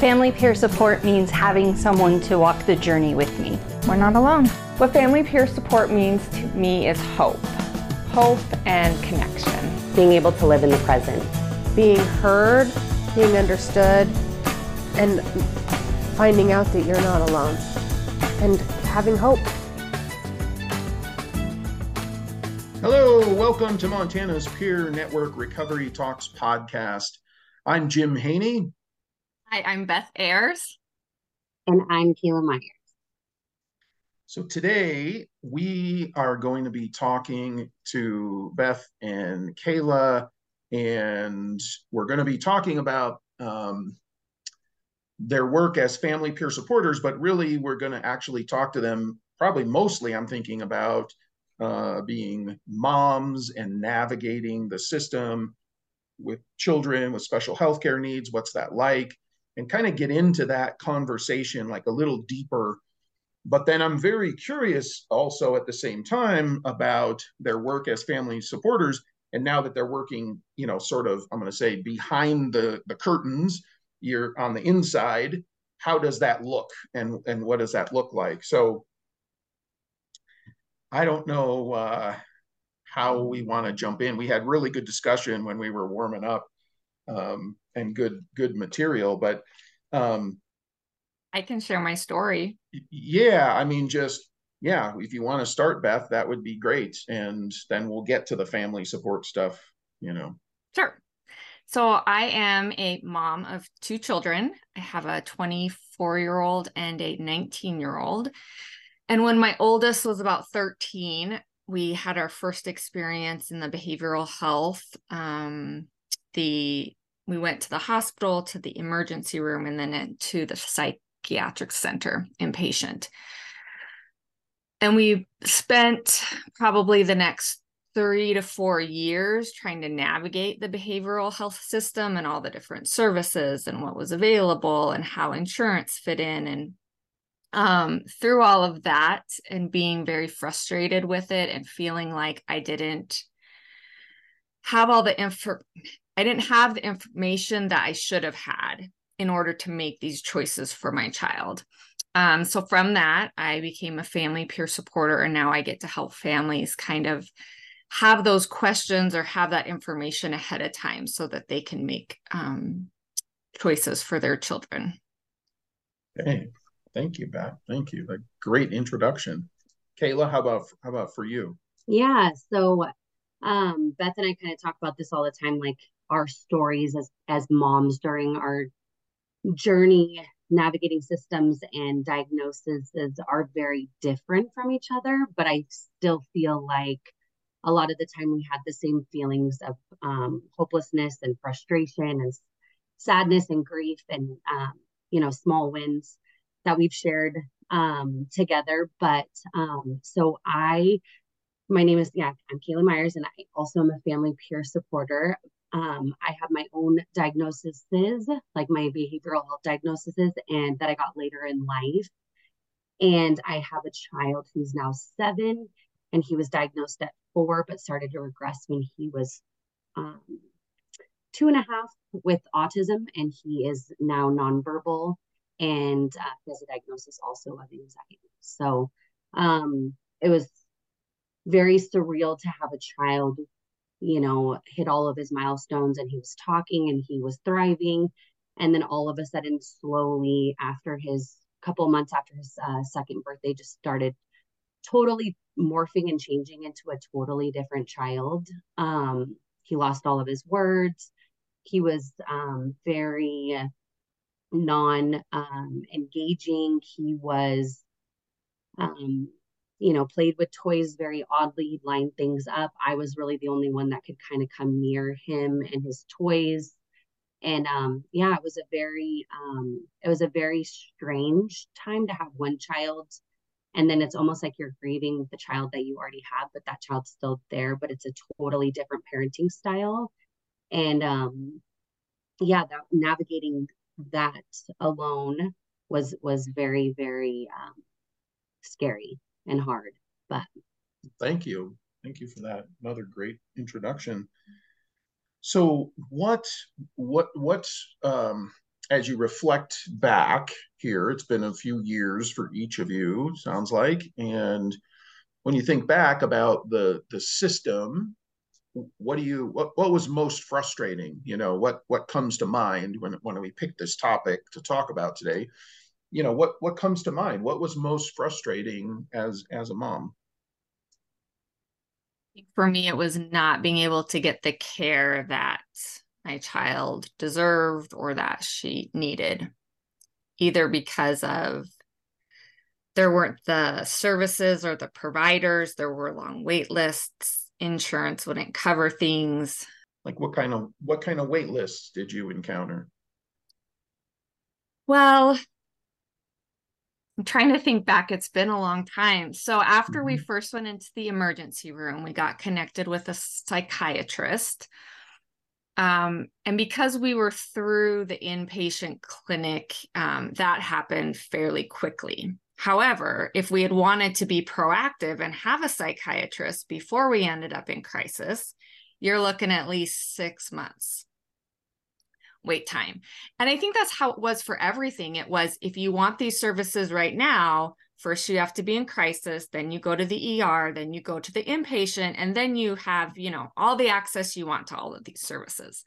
Family peer support means having someone to walk the journey with me. We're not alone. What family peer support means to me is hope. Hope and connection. Being able to live in the present. Being heard, being understood, and finding out that you're not alone. And having hope. Hello, welcome to Montana's Peer Network Recovery Talks podcast. I'm Jim Haney. Hi, I'm Beth Ayers. And I'm Kayla Myers. So today we are going to be talking to Beth and Kayla, and we're going to be talking about um, their work as family peer supporters, but really we're going to actually talk to them. Probably mostly, I'm thinking about uh, being moms and navigating the system with children with special healthcare needs. What's that like? And kind of get into that conversation like a little deeper. But then I'm very curious also at the same time about their work as family supporters. And now that they're working, you know, sort of, I'm going to say behind the, the curtains, you're on the inside. How does that look? And, and what does that look like? So I don't know uh, how we want to jump in. We had really good discussion when we were warming up. Um, and good good material but um i can share my story. yeah i mean just yeah if you want to start beth that would be great and then we'll get to the family support stuff you know. Sure. So i am a mom of two children. I have a 24 year old and a 19 year old and when my oldest was about 13 we had our first experience in the behavioral health um, the we went to the hospital, to the emergency room, and then to the psychiatric center inpatient. And we spent probably the next three to four years trying to navigate the behavioral health system and all the different services and what was available and how insurance fit in and um, through all of that and being very frustrated with it and feeling like I didn't have all the info I didn't have the information that I should have had in order to make these choices for my child. Um, so from that, I became a family peer supporter, and now I get to help families kind of have those questions or have that information ahead of time so that they can make um, choices for their children. Okay, thank you, Beth. Thank you. A great introduction. Kayla, how about how about for you? Yeah, so um, Beth and I kind of talk about this all the time. Like our stories as as moms during our journey navigating systems and diagnoses are very different from each other but i still feel like a lot of the time we had the same feelings of um, hopelessness and frustration and sadness and grief and um, you know small wins that we've shared um, together. But um, so i my name is yeah i'm kayla myers and i also am a family peer supporter um, I have my own diagnoses, like my behavioral health diagnoses, and that I got later in life. And I have a child who's now seven, and he was diagnosed at four, but started to regress when he was um, two and a half with autism, and he is now nonverbal and uh, he has a diagnosis also of anxiety. So um, it was very surreal to have a child you know, hit all of his milestones and he was talking and he was thriving. And then all of a sudden, slowly after his couple months after his uh, second birthday, just started totally morphing and changing into a totally different child. Um, he lost all of his words. He was um, very non um, engaging. He was um, you know, played with toys very oddly, lined things up. I was really the only one that could kind of come near him and his toys. And um, yeah, it was a very um, it was a very strange time to have one child. And then it's almost like you're grieving the child that you already have, but that child's still there, but it's a totally different parenting style. And um, yeah, that navigating that alone was was very, very um, scary and hard. But thank you. Thank you for that. Another great introduction. So what what what um as you reflect back here, it's been a few years for each of you, sounds like, and when you think back about the the system what do you what, what was most frustrating you know what what comes to mind when when we pick this topic to talk about today you know what what comes to mind? What was most frustrating as as a mom? For me it was not being able to get the care that my child deserved or that she needed either because of there weren't the services or the providers there were long wait lists insurance wouldn't cover things. Like what kind of what kind of wait lists did you encounter? Well i'm trying to think back. It's been a long time. So after mm-hmm. we first went into the emergency room we got connected with a psychiatrist. Um, and because we were through the inpatient clinic um, that happened fairly quickly. However, if we had wanted to be proactive and have a psychiatrist before we ended up in crisis, you're looking at least six months wait time. And I think that's how it was for everything. It was if you want these services right now, first you have to be in crisis, then you go to the ER, then you go to the inpatient, and then you have, you know, all the access you want to all of these services.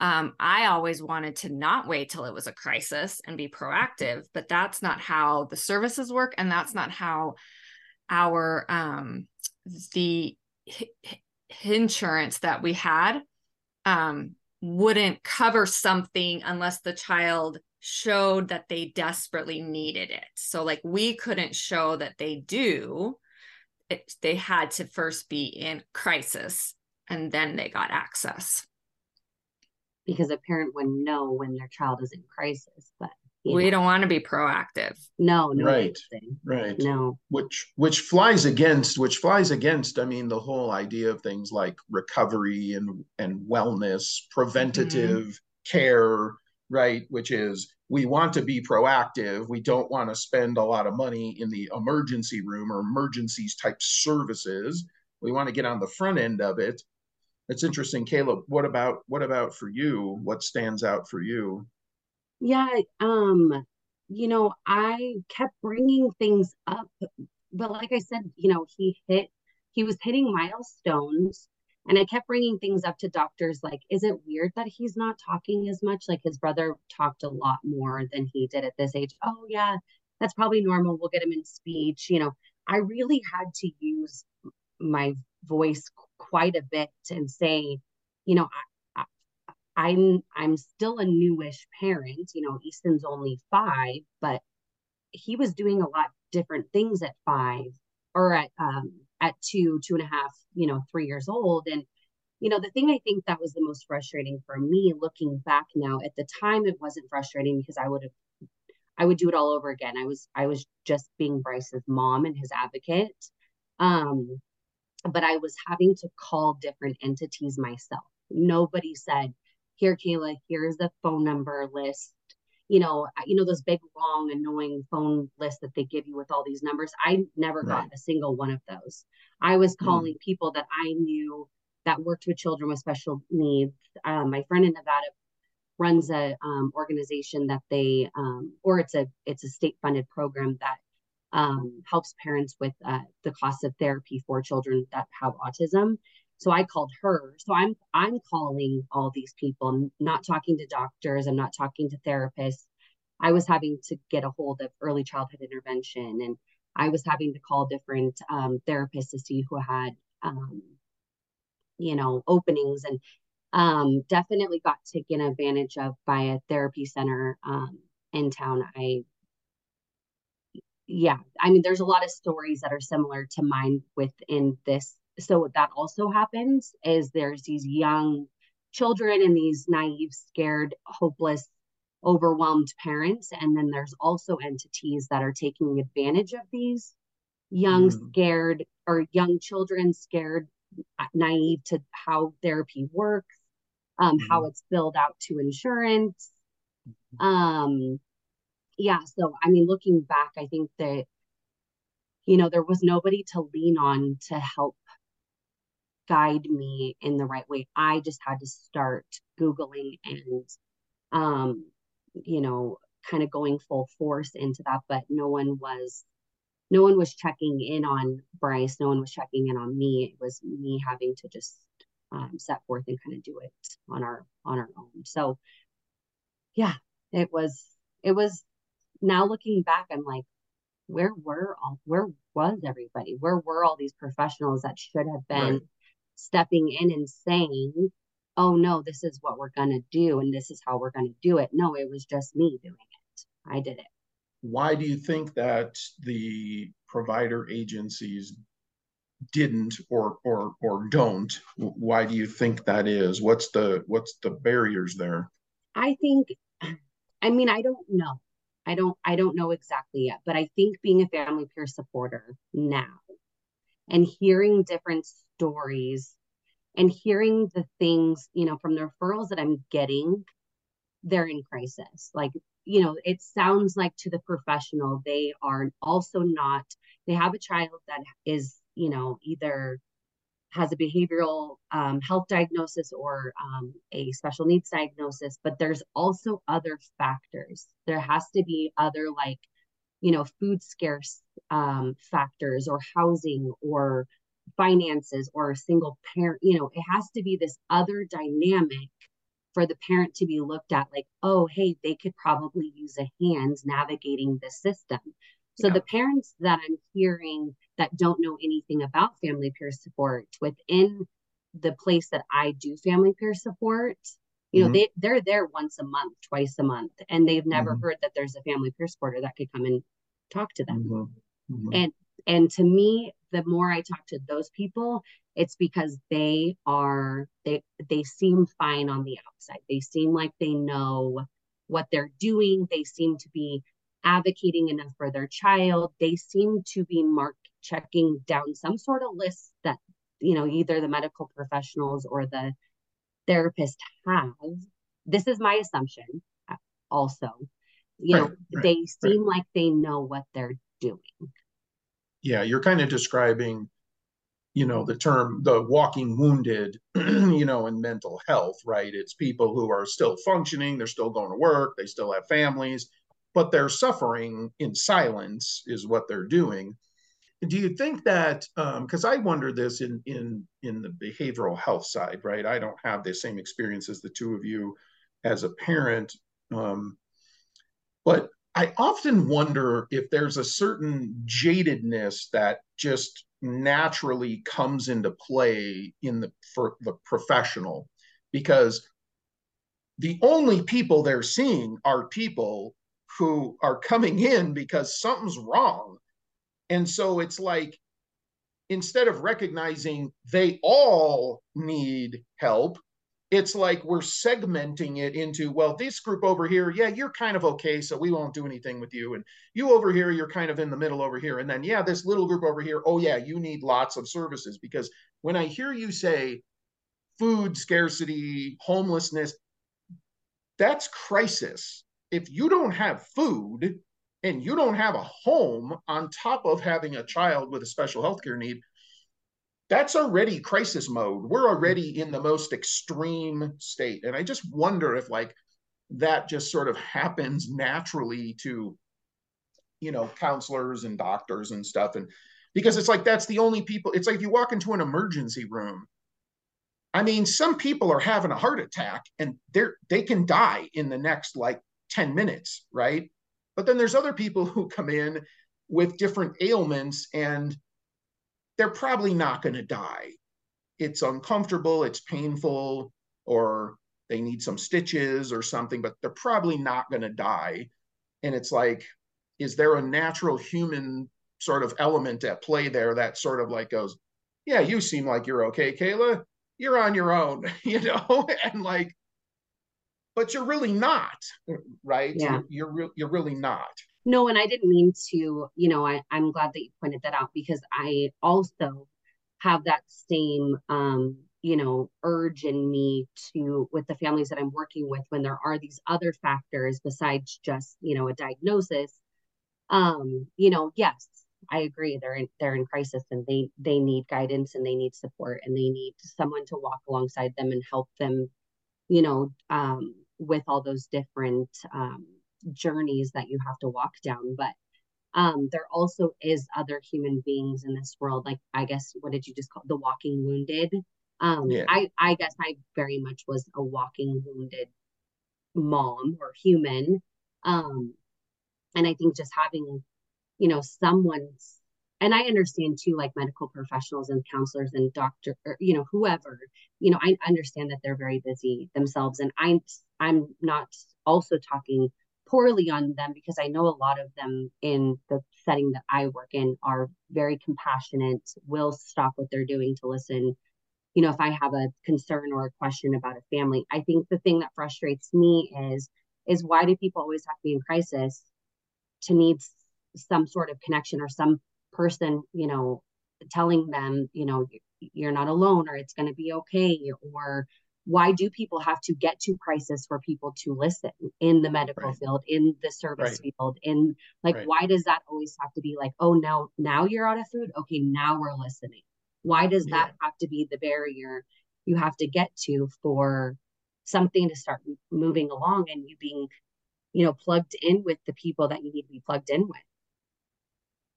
Um, I always wanted to not wait till it was a crisis and be proactive, but that's not how the services work, and that's not how our um, the insurance that we had um, wouldn't cover something unless the child showed that they desperately needed it. So, like, we couldn't show that they do. It, they had to first be in crisis and then they got access because a parent wouldn't know when their child is in crisis but we know. don't want to be proactive. No no right right. No. Which which flies against which flies against i mean the whole idea of things like recovery and and wellness preventative mm-hmm. care right? Which is we want to be proactive. We don't want to spend a lot of money in the emergency room or emergencies type services. We want to get on the front end of it. It's interesting Kayla what about what about for you? What stands out for you yeah um you know i kept bringing things up but like i said you know he hit he was hitting milestones and i kept bringing things up to doctors like is it weird that he's not talking as much? Like his brother talked a lot more than he did at this age. Oh yeah that's probably normal. We'll get him in speech you know. I really had to use my voice quite a bit and say, you know, I'm I'm still a newish parent. You know, Easton's only five, but he was doing a lot different things at five or at um at two, two and a half, you know, three years old. And you know, the thing I think that was the most frustrating for me looking back now, at the time it wasn't frustrating because I would have I would do it all over again. I was I was just being Bryce's mom and his advocate. Um, but I was having to call different entities myself. Nobody said, "Here, Kayla, here's the phone number list." You know, you know those big, long, annoying phone lists that they give you with all these numbers. I never right. got a single one of those. I was hmm. calling mm. people that I knew that worked with children with special needs. Um, my friend in Nevada runs a um, organization that they, um, or it's a it's a state funded program that um, helps parents with uh, the cost of therapy for children that have autism. So I called her. So I'm I'm calling all these people. I'm not talking to doctors. I'm not talking to therapists. I was having to get a hold of early childhood intervention, and I was having to call different um, therapists to see who had, um, you know, openings, and um, definitely got taken advantage of by a therapy center um, in town. I yeah, I mean, there's a lot of stories that are similar to mine within this. So that also happens is there's these young children and these naive, scared, hopeless, overwhelmed parents, and then there's also entities that are taking advantage of these young, mm. scared, or young children scared, naive to how therapy works, um, mm. how it's billed out to insurance. Mm-hmm. Um, yeah, so I mean, looking back, I think that, you know, there was nobody to lean on to help guide me in the right way. I just had to start Googling and, um, you know, kind of going full force into that, but no one was no one was checking in on Bryce. No one was checking in on me. It was me having to just um, set forth and kind of do it on our on our own. So, yeah, it was it was. Now looking back, I'm like, where were all? Where was everybody? Where were all these professionals that should have been right. Stepping in and saying, "Oh no, this is what we're gonna do, and this is how we're gonna do it." No, it was just me doing it. I did it. Why do you think that the provider agencies didn't or or or don't? Why do you think that is? What's the what's the barriers there? I think i mean i don't know. I don't i don't know exactly yet but i think being a family peer supporter now and hearing different stories and hearing the things you know from the referrals that i'm getting they're in crisis like you know, it sounds like to the professional, they are also not, they have a child that is, you know, either has a behavioral um, health diagnosis or um, a special needs diagnosis, but there's also other factors. There has to be other, like, you know, food scarce um, factors or housing or finances or a single parent. You know, it has to be this other dynamic for the parent to be looked at like, oh, hey, they could probably use a hand navigating the system. So yeah. the parents that I'm hearing that don't know anything about family peer support within the place that I do family peer support, you know, mm-hmm. they they're there once a month, twice a month, and they've never mm-hmm. heard that there's a family peer supporter that could come and talk to them. Mm-hmm. mm-hmm. And and to me, the more I talk to those people, it's because they are they they seem fine on the outside they seem like they know what they're doing they seem to be advocating enough for their child they seem to be mark checking down some sort of list that you know either the medical professionals or the therapist have this is my assumption uh, also you right, know right, they seem right. like they know what they're doing. Yeah you're kind of describing you know the term the walking wounded you know in mental health right? It's people who are still functioning they're still going to work they still have families but they're suffering in silence is what they're doing do you think that because um, i wonder this in in in the behavioral health side right? I don't have the same experience as the two of you as a parent um, but i often wonder if there's a certain jadedness that just naturally comes into play in the for the professional because the only people they're seeing are people who are coming in because something's wrong and so it's like instead of recognizing they all need help it's like we're segmenting it into well this group over here yeah you're kind of okay so we won't do anything with you. And you over here you're kind of in the middle over here. And then yeah this little group over here oh yeah you need lots of services. Because when i hear you say food scarcity homelessness that's crisis. If you don't have food and you don't have a home on top of having a child with a special healthcare need that's already crisis mode. We're already in the most extreme state. And I just wonder if like that just sort of happens naturally to, you know, counselors and doctors and stuff. And because it's like that's the only people, it's like if you walk into an emergency room, I mean, some people are having a heart attack and they're they can die in the next like 10 minutes, right? But then there's other people who come in with different ailments and they're probably not going to die. It's uncomfortable, it's painful, or they need some stitches or something, but they're probably not going to die. And it's like, is there a natural human sort of element at play there that sort of like goes, yeah, you seem like you're okay, Kayla. You're on your own, you know, and like, but you're really not, right? Yeah. You're you're, you're really not. No, and I didn't mean to, you know, I, I'm glad that you pointed that out because I also have that same um, you know, urge in me to with the families that I'm working with when there are these other factors besides just, you know, a diagnosis. Um, you know, yes, I agree they're in they're in crisis and they they need guidance and they need support and they need someone to walk alongside them and help them, you know, um, with all those different um, journeys that you have to walk down but um, there also is other human beings in this world like i guess what did you just call the walking wounded um, Yeah. I, I guess i very much was a walking wounded mom or human um, and i think just having you know someone's and i understand too like medical professionals and counselors and doctor or, you know whoever you know i understand that they're very busy themselves and i'm i'm not also talking poorly on them because i know a lot of them in the setting that i work in are very compassionate will stop what they're doing to listen. You know if i have a concern or a question about a family i think the thing that frustrates me is is why do people always have to be in crisis to need some sort of connection or some person, you know, telling them, you know, you're not alone or it's going to be okay or why do people have to get to crisis for people to listen in the medical Right. field in the service Right. field in like Right. why does that always have to be like oh no now you're out of food okay now we're listening why does that have to be the barrier you have to get to for something to start moving along and you being you know plugged in with the people that you need to be plugged in with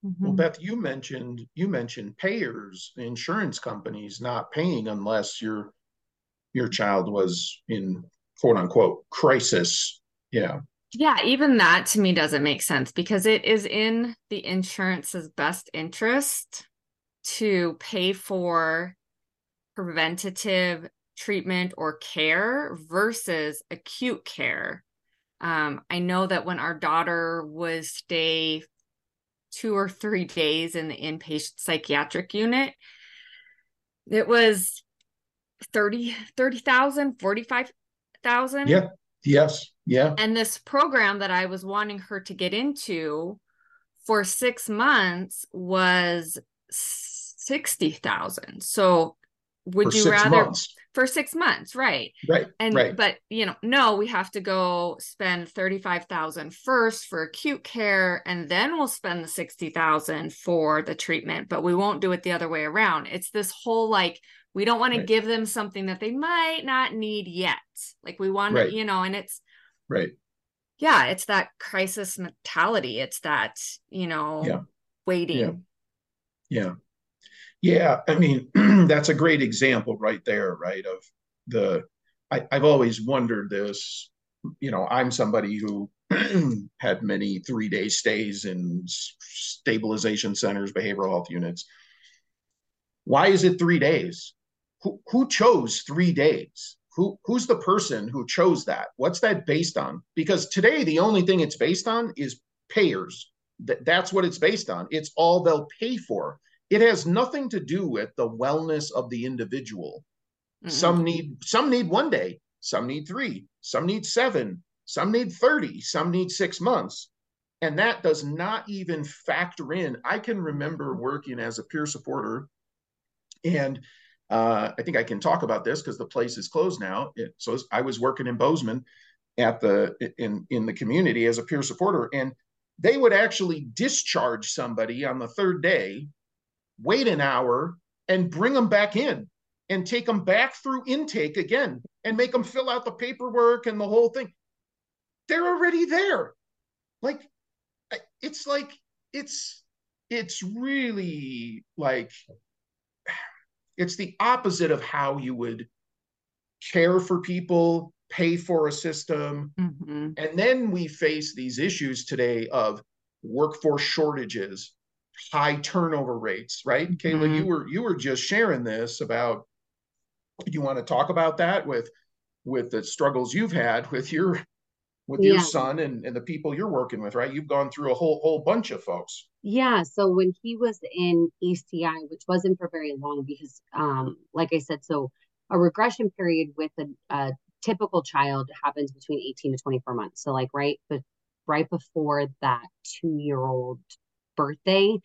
Well, Beth, you mentioned you mentioned payers, insurance companies not paying unless your your child was in quote unquote crisis. Yeah. Yeah, even that to me doesn't make sense because it is in the insurance's best interest to pay for preventative treatment or care versus acute care. Um, I know that when our daughter was stay two or three days in the inpatient psychiatric unit, it was 30, 30,000, 45,000. Yeah. Yes. Yeah. And this program that I was wanting her to get into for six months was 60,000. So would For you rather months. For six months? Right. Right. And, right. but you know, no, we have to go spend 35,000 first for acute care and then we'll spend the 60,000 for the treatment, but we won't do it the other way around. It's this whole like, we don't want Right. to give them something that they might not need yet. Like we want Right. to, you know, and it's, right. yeah, it's that crisis mentality. It's that, you know, Yeah. waiting. Yeah. Yeah. I mean, that's a great example right there, right? Of the, I, I've always wondered this. You know, I'm somebody who had many three day stays in stabilization centers, behavioral health units. Why is it three days? Who, who chose three days? Who, who's the person who chose that? What's that based on? Because today, the only thing it's based on is payers. That, that's what it's based on. It's all they'll pay for. It has nothing to do with the wellness of the individual. Mm-mm. Some need some need one day, some need three, some need seven, some need 30, some need six months. And that does not even factor in. I can remember working as a peer supporter, and uh, I think I can talk about this because the place is closed now. It, so I was working in Bozeman at the in in the community as a peer supporter, and they would actually discharge somebody on the third day, wait an hour, and bring them back in and take them back through intake again and make them fill out the paperwork and the whole thing. They're already there. Like it's like it's it's really like it's the opposite of how you would care for people, pay for a system, Mhm. and then we face these issues today of workforce shortages, high turnover rates, right? Kayla, Mhm. you were you were just sharing this about you want to talk about that with with the struggles you've had with your with your son and, and the people you're working with, right? You've gone through a whole whole bunch of folks. Yeah, so when he was in ECI, which wasn't for very long because, um, like I said, so a regression period with a, a typical child happens between 18 to 24 months. So like right, but right before that two-year-old birthday,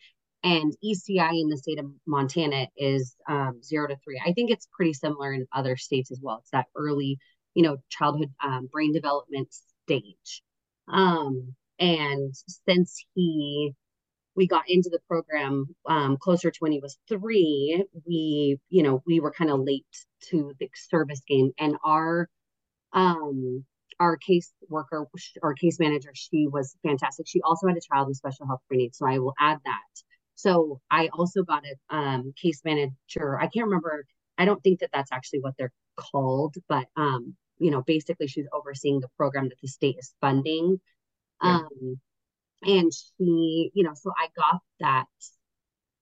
and ECI in the state of Montana is um, zero to three. I think it's pretty similar in other states as well. It's that early, you know, childhood um, brain development stage. Um, and since he we got into the program um, closer to when he was three, we, you know, we were kind of late to the service game, and our um, our case worker or case manager, she was fantastic. She also had a child with special health needs, so I will add that. So I also got a um, case manager. I can't remember. I don't think that that's actually what they're called, but um, you know, basically she's overseeing the program that the state is funding. Yeah. Um, and she, you know, so I got that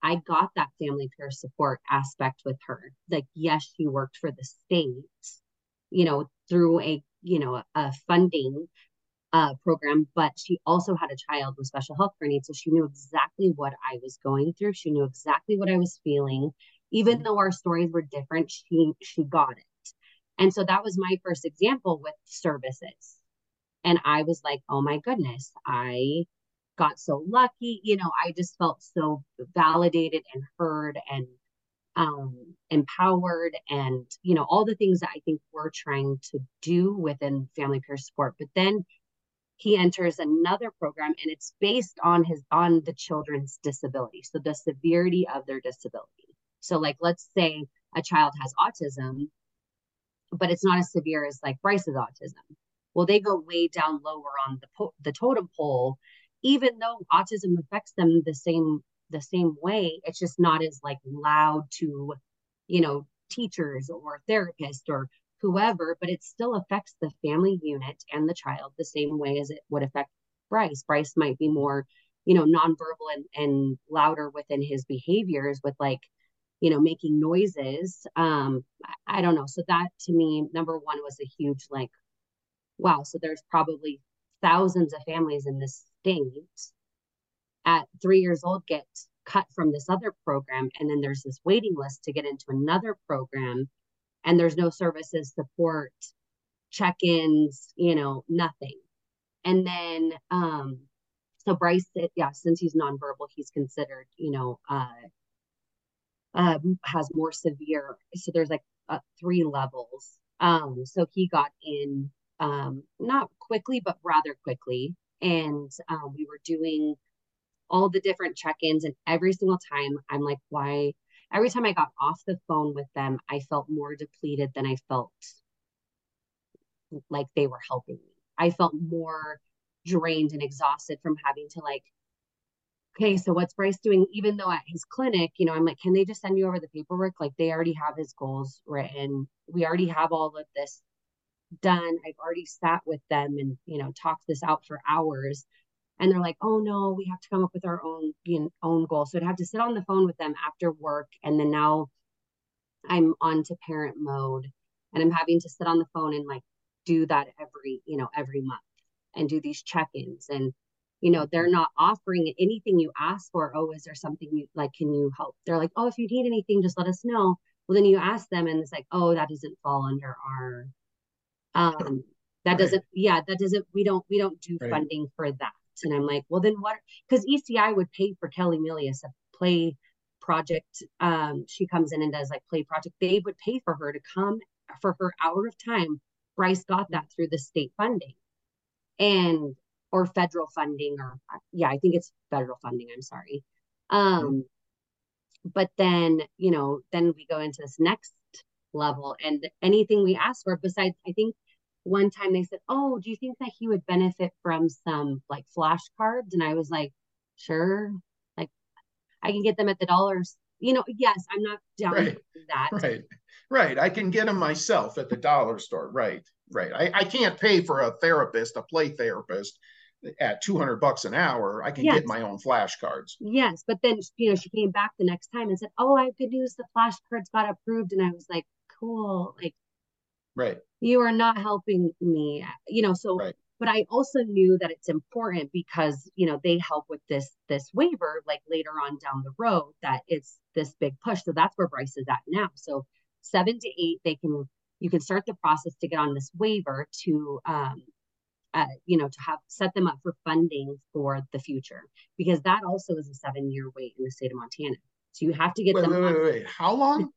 I got that family peer support aspect with her. Like, yes, she worked for the state, you know, through a, you know, a funding uh, program, but she also had a child with special health care needs. So she knew exactly what I was going through. She knew exactly what I was feeling. Even though our stories were different, she she got it. And so that was my first example with services. And I was like, oh my goodness, I got so lucky. You know, I just felt so validated and heard and um, empowered and, you know, all the things that I think we're trying to do within family peer support. But then he enters another program and it's based on his on the children's disability so the severity of their disability. So like let's say a child has autism but it's not as severe as like bryce's autism. Well they go way down lower on the po- the totem pole. Even though autism affects them the same the same way it's just not as like loud to you know teachers or therapists or whoever but it still affects the family unit and the child the same way as it would affect bryce. Bryce might be more you know nonverbal and, and louder within his behaviors with like you know making noises. Um I, don't know. So that to me number one was a huge like wow. So there's probably thousands of families in this state at three years old get cut from this other program and then there's this waiting list to get into another program and there's no services support check-ins you know nothing. And then um so bryce yeah since he's nonverbal he's considered you know uh uh, has more severe so there's like uh, three levels. Um so he got in um not quickly but rather quickly. And um, we were doing all the different check-ins and every single time i'm like why? Every time i got off the phone with them i felt more depleted than i felt like they were helping me. I felt more drained and exhausted from having to like okay so what's bryce doing? Even though at his clinic you know i'm like can they just send you over the paperwork? Like they already have his goals written. We already have all of this done. I've already sat with them and, you know, talked this out for hours. And they're like, oh no, we have to come up with our own, you know, own goal. So I'd have to sit on the phone with them after work. And then now I'm on to parent mode and I'm having to sit on the phone and like do that every, you know, every month and do these check-ins. And, you know, they're not offering anything you ask for. Oh, is there something you like? Can you help? They're like, oh, if you need anything, just let us know. Well, then you ask them and it's like, oh, that doesn't fall under our um, that right. doesn't, yeah, that doesn't, we don't, we don't do right. funding for that. And I'm like, well, then what? Because ECI would pay for Kelly Milius a play project. Um, she comes in and does like play project. They would pay for her to come for her hour of time. Bryce got that through the state funding and or federal funding or yeah, I think it's federal funding. I'm sorry. Um, mm-hmm. but then you know, then we go into this next level and anything we ask for besides i think one time they said, "Oh, do you think that he would benefit from some like flashcards?" And I was like, "Sure, like I can get them at the dollars." You know, yes, I'm not down right. that. Right, right. I can get them myself at the dollar store. Right, right. I, I can't pay for a therapist, a play therapist, at 200 bucks an hour. I can yes. get my own flashcards. Yes, but then you know she came back the next time and said, "Oh, I have good news. The flashcards got approved," and I was like, "Cool." Like right. You are not helping me you know so right. but i also knew that it's important because you know they help with this this waiver like later on down the road that it's this big push. So that's where bryce is at now. So seven to eight they can you can start the process to get on this waiver to um uh, you know to have set them up for funding for the future because that also is a seven year wait in the state of montana. So you have to get wait, them wait, wait, wait. how long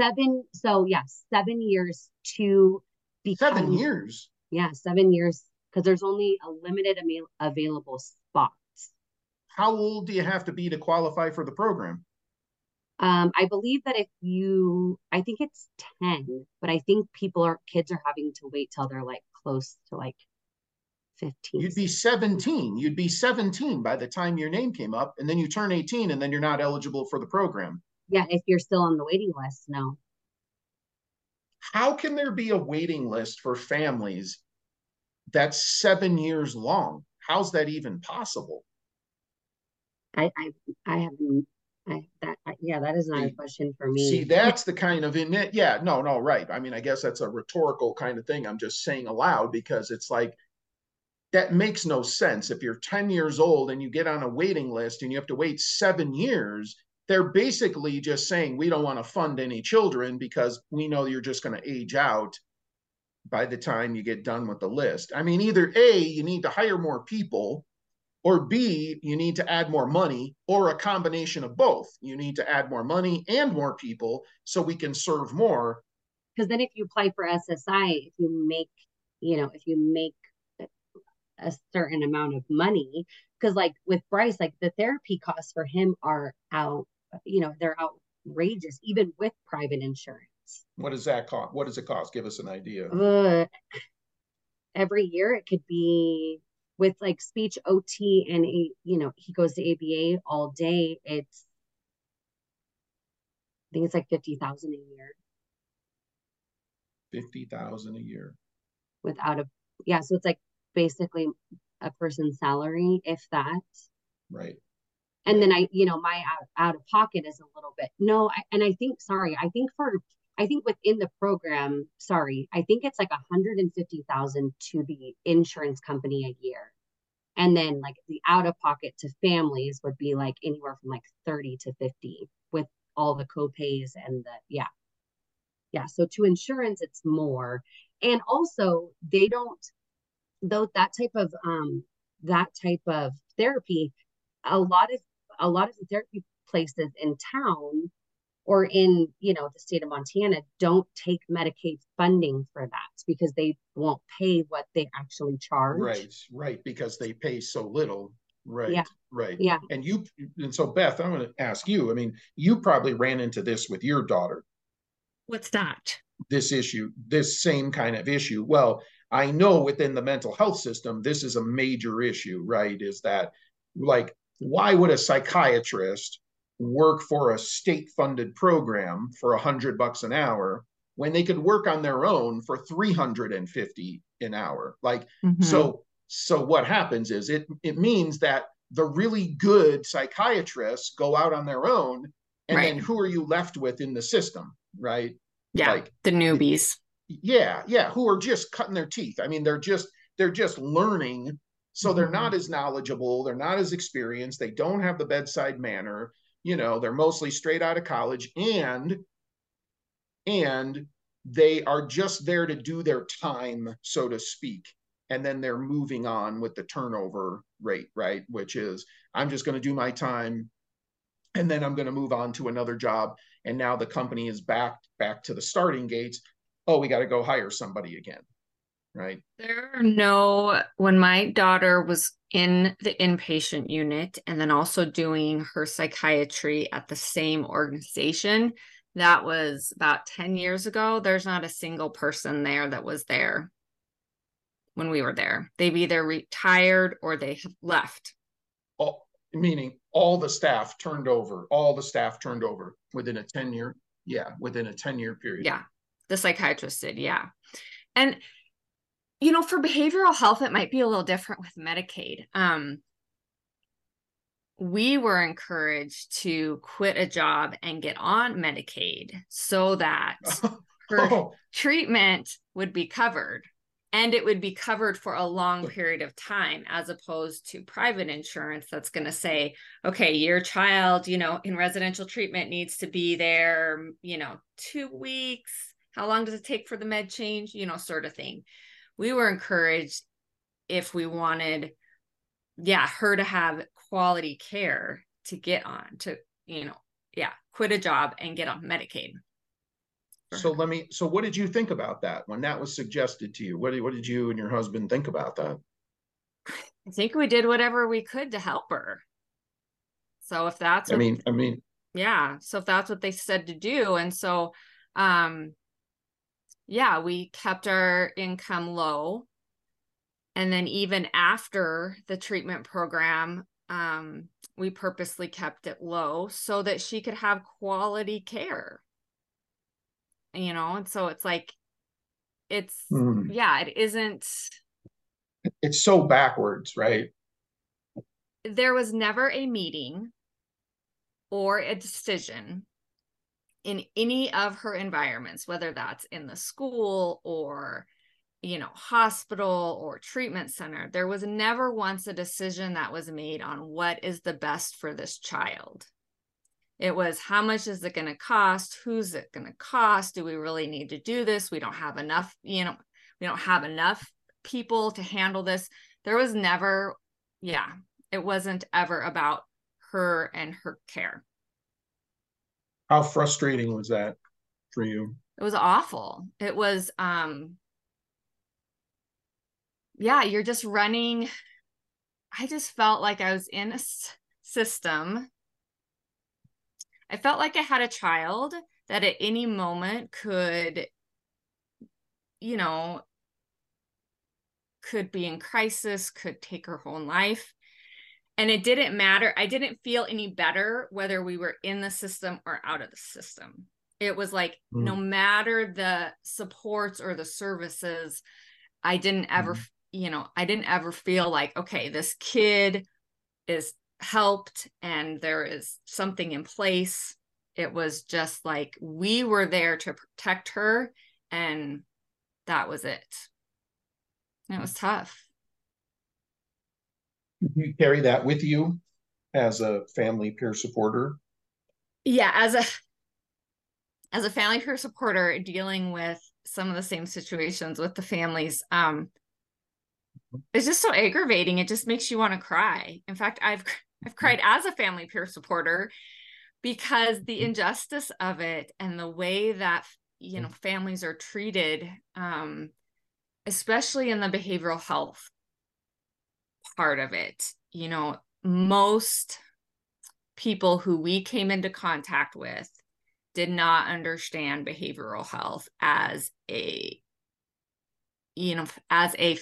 seven so yeah seven years to become seven years yeah seven years because there's only a limited available spots how old do you have to be to qualify for the program um, I believe that if you, I think it's 10, but I think people are, kids are having to wait till they're like close to like 15. You'd be 17. You'd be 17 by the time your name came up, and then you turn 18, and then you're not eligible for the program. Yeah, if you're still on the waiting list, no. How can there be a waiting list for families that's seven years long? How's that even possible? I I I haven't I that I, yeah, that is not a question for me. See, that's the kind of in it. Yeah, no, no, right. I mean, I guess that's a rhetorical kind of thing. I'm just saying aloud because it's like that makes no sense. If you're 10 years old and you get on a waiting list and you have to wait seven years, they're basically just saying we don't want to fund any children because we know you're just going to age out by the time you get done with the list. I mean, either A, you need to hire more people, or B, you need to add more money, or a combination of both. You need to add more money and more people so we can serve more. because then if you apply for SSI, if you make, you know, if you make a certain amount of money, because like with Bryce, like the therapy costs for him are out, you know, they're outrageous, even with private insurance. What does that cost? What does it cost? Give us an idea. Ugh. every year it could be with like speech OT and a, you know, he goes to ABA all day. It's I think it's like fifty thousand a year Fifty thousand a year. without a yeah, so it's like basically a person's salary, if that. Right. And then I, you know, my out, out of pocket is a little bit. No, I, and I think, sorry, I think for, I think within the program, sorry, I think it's like a hundred and fifty thousand to the insurance company a year. And then like the out of pocket to families would be like anywhere from like 30 to 50 with all the copays and the, yeah. Yeah. So to insurance, it's more. And also they don't, though that type of, um, that type of therapy, a lot of a lot of the therapy places in town or in you know the state of Montana don't take Medicaid funding for that because they won't pay what they actually charge. Right. Right. Because they pay so little. Right. Yeah. Right. Yeah. And you, and so Beth, I'm going to ask you. I mean, you probably ran into this with your daughter. What's that? this issue, this same kind of issue. Well, I know within the mental health system, this is a major issue, right? Is that like, why would a psychiatrist work for a state funded program for a hundred bucks an hour when they could work on their own for 350 an hour? Like, Mhm. so, so what happens is it, it means that the really good psychiatrists go out on their own. And then who are you left with in the system, right? yeah, like the newbies. yeah yeah who are just cutting their teeth i mean they're just they're just learning so they're Mhm. not as knowledgeable they're not as experienced they don't have the bedside manner you know they're mostly straight out of college and and they are just there to do their time so to speak and then they're moving on with the turnover rate right? Which is i'm just going to do my time and then i'm going to move on to another job and now the company is back back to the starting gates. Oh we got to go hire somebody again right There are no, when my daughter was in the inpatient unit and then also doing her psychiatry at the same organization, that was about 10 years ago. There's not a single person there that was there when we were there. They've either retired or they have left. all meaning all the staff turned over all the staff turned over within a 10 year yeah within a 10 year period Yeah. The psychiatrist did. Yeah. And, you know, for behavioral health, it might be a little different with Medicaid. Um, we were encouraged to quit a job and get on Medicaid so that her oh, treatment would be covered and it would be covered for a long period of time as opposed to private insurance that's going to say okay your child you know in residential treatment needs to be there you know 2 weeks. How long does it take for the med change? You know sort of thing we were encouraged if we wanted yeah her to have quality care to get on to you know yeah quit a job and get on medicaid so let me so what did you think about that when that was suggested to you? What did, what did you and your husband think about that? I think we did whatever we could to help her. So if that's i mean i mean yeah, so if that's what they said to do, and so, um, yeah, we kept our income low. And then even after the treatment program um, we purposely kept it low so that she could have quality care. You know and so it's like it's mm. yeah it isn't it's so backwards right? There was never a meeting or a decision in any of her environments whether that's in the school or you know hospital or treatment center there was never once a decision that was made on what is the best for this child. It was how much is it going to cost? Who's it going to cost? Do we really need to do this? We don't have enough you know we don't have enough people to handle this. There was never yeah it wasn't ever about her and her care how frustrating was that for you? It was awful. It was um yeah you're just running. I just felt like i was in a s- system. I felt like I had a child that at any moment could, you know, could be in crisis, could take her whole life. And it didn't matter. I didn't feel any better whether we were in the system or out of the system. It was like mm. no matter the supports or the services, I didn't ever, mm. you know, I didn't ever feel like, okay, this kid is helped and there is something in place. It was just like we were there to protect her and that was it. And it was tough. You carry that with you as a family peer supporter? Yeah, as a as a family peer supporter dealing with some of the same situations with the families um it's just so aggravating it just makes you want to cry in fact i've I've cried as a family peer supporter because the mm-hmm. injustice of it and the way that you know families are treated um, especially in the behavioral health part of it. You know most people who we came into contact with did not understand behavioral health as a you know as a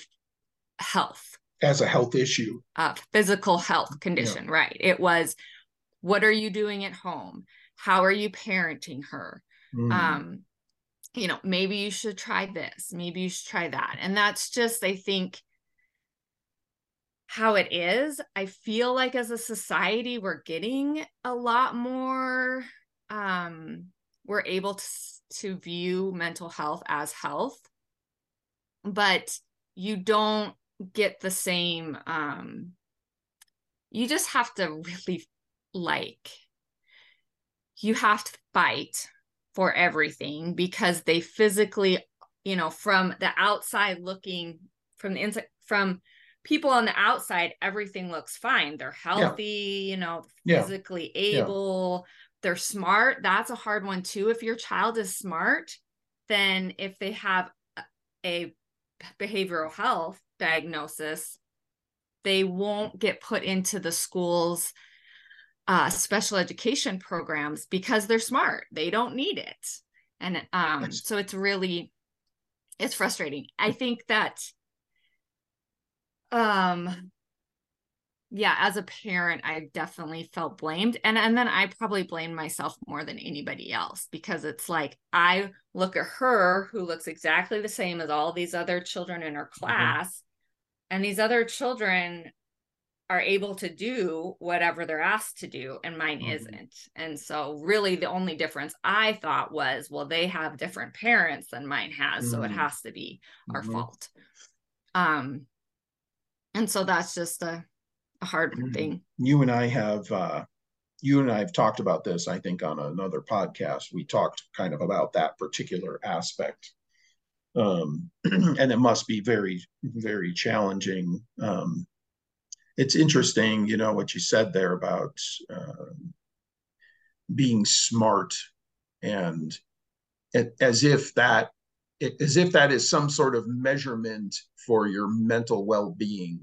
health. As a health issue. A physical health condition yeah. right. It was what are you doing at home? How are you parenting her? Mm. um you know maybe you should try this. Maybe you should try that. And that's just i think how it is. I feel like as a society we're getting a lot more um we're able to to view mental health as health but you don't get the same um you just have to really like you have to fight for everything because they physically you know from the outside looking from the inside from people on the outside everything looks fine they're healthy yeah. you know physically yeah. able yeah. they're smart that's a hard one too if your child is smart then if they have a behavioral health diagnosis, they won't get put into the school's uh, special education programs because they're smart. They don't need it. And um, so it's really, it's frustrating. I think that, um, yeah, as a parent, I definitely felt blamed. And, and then I probably blamed myself more than anybody else because it's like I look at her who looks exactly the same as all these other children in her mm-hmm. class and these other children are able to do whatever they're asked to do and mine mm-hmm. isn't and so really the only difference i thought was well they have different parents than mine has mm-hmm. so it mm-hmm. has to be our mm-hmm. fault um and so that's just a, a hard mm-hmm. thing you and i have uh you and I have talked about this, I think, on another podcast. We talked kind of about that particular aspect um, and it must be very very challenging um, it's interesting you know what you said there about uh, being smart and it, as if that as if that is some sort of measurement for your mental well-being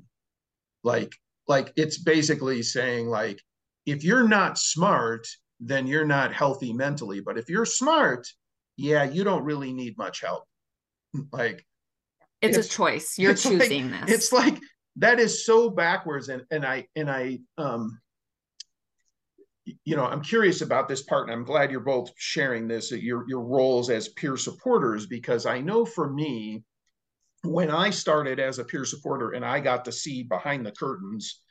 like like it's basically saying like if you're not smart then you're not healthy mentally but if you're smart yeah you don't really need much help like It's, It's- a choice. You're it's like- choosing this. It's like that is so backwards, and and I and I um, you know, I'm curious about this part, and I'm glad you're both sharing this your your roles as peer supporters because I know for me, when I started as a peer supporter and I got to see behind the curtains,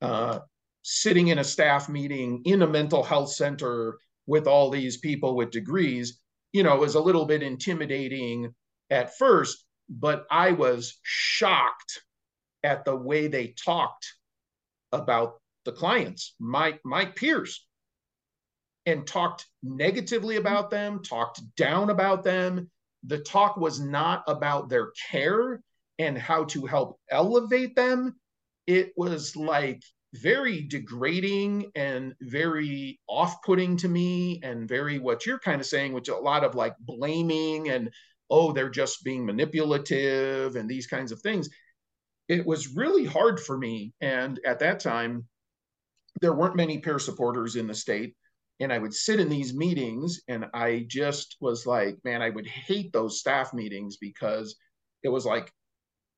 uh, sitting in a staff meeting in a mental health center with all these people with degrees, you know, was a little bit intimidating at first, but I was shocked at the way they talked about the clients, my my peers, and talked negatively mm-hmm. about them, talked down about them. The talk was not about their care and how to help elevate them. It was like very degrading and very off-putting to me and very what you're kind of saying which a lot of like blaming and oh they're just being manipulative and these kinds of things it was really hard for me and at that time there weren't many peer supporters in the state. And i would sit in these meetings and i just was like man i would hate those staff meetings because it was like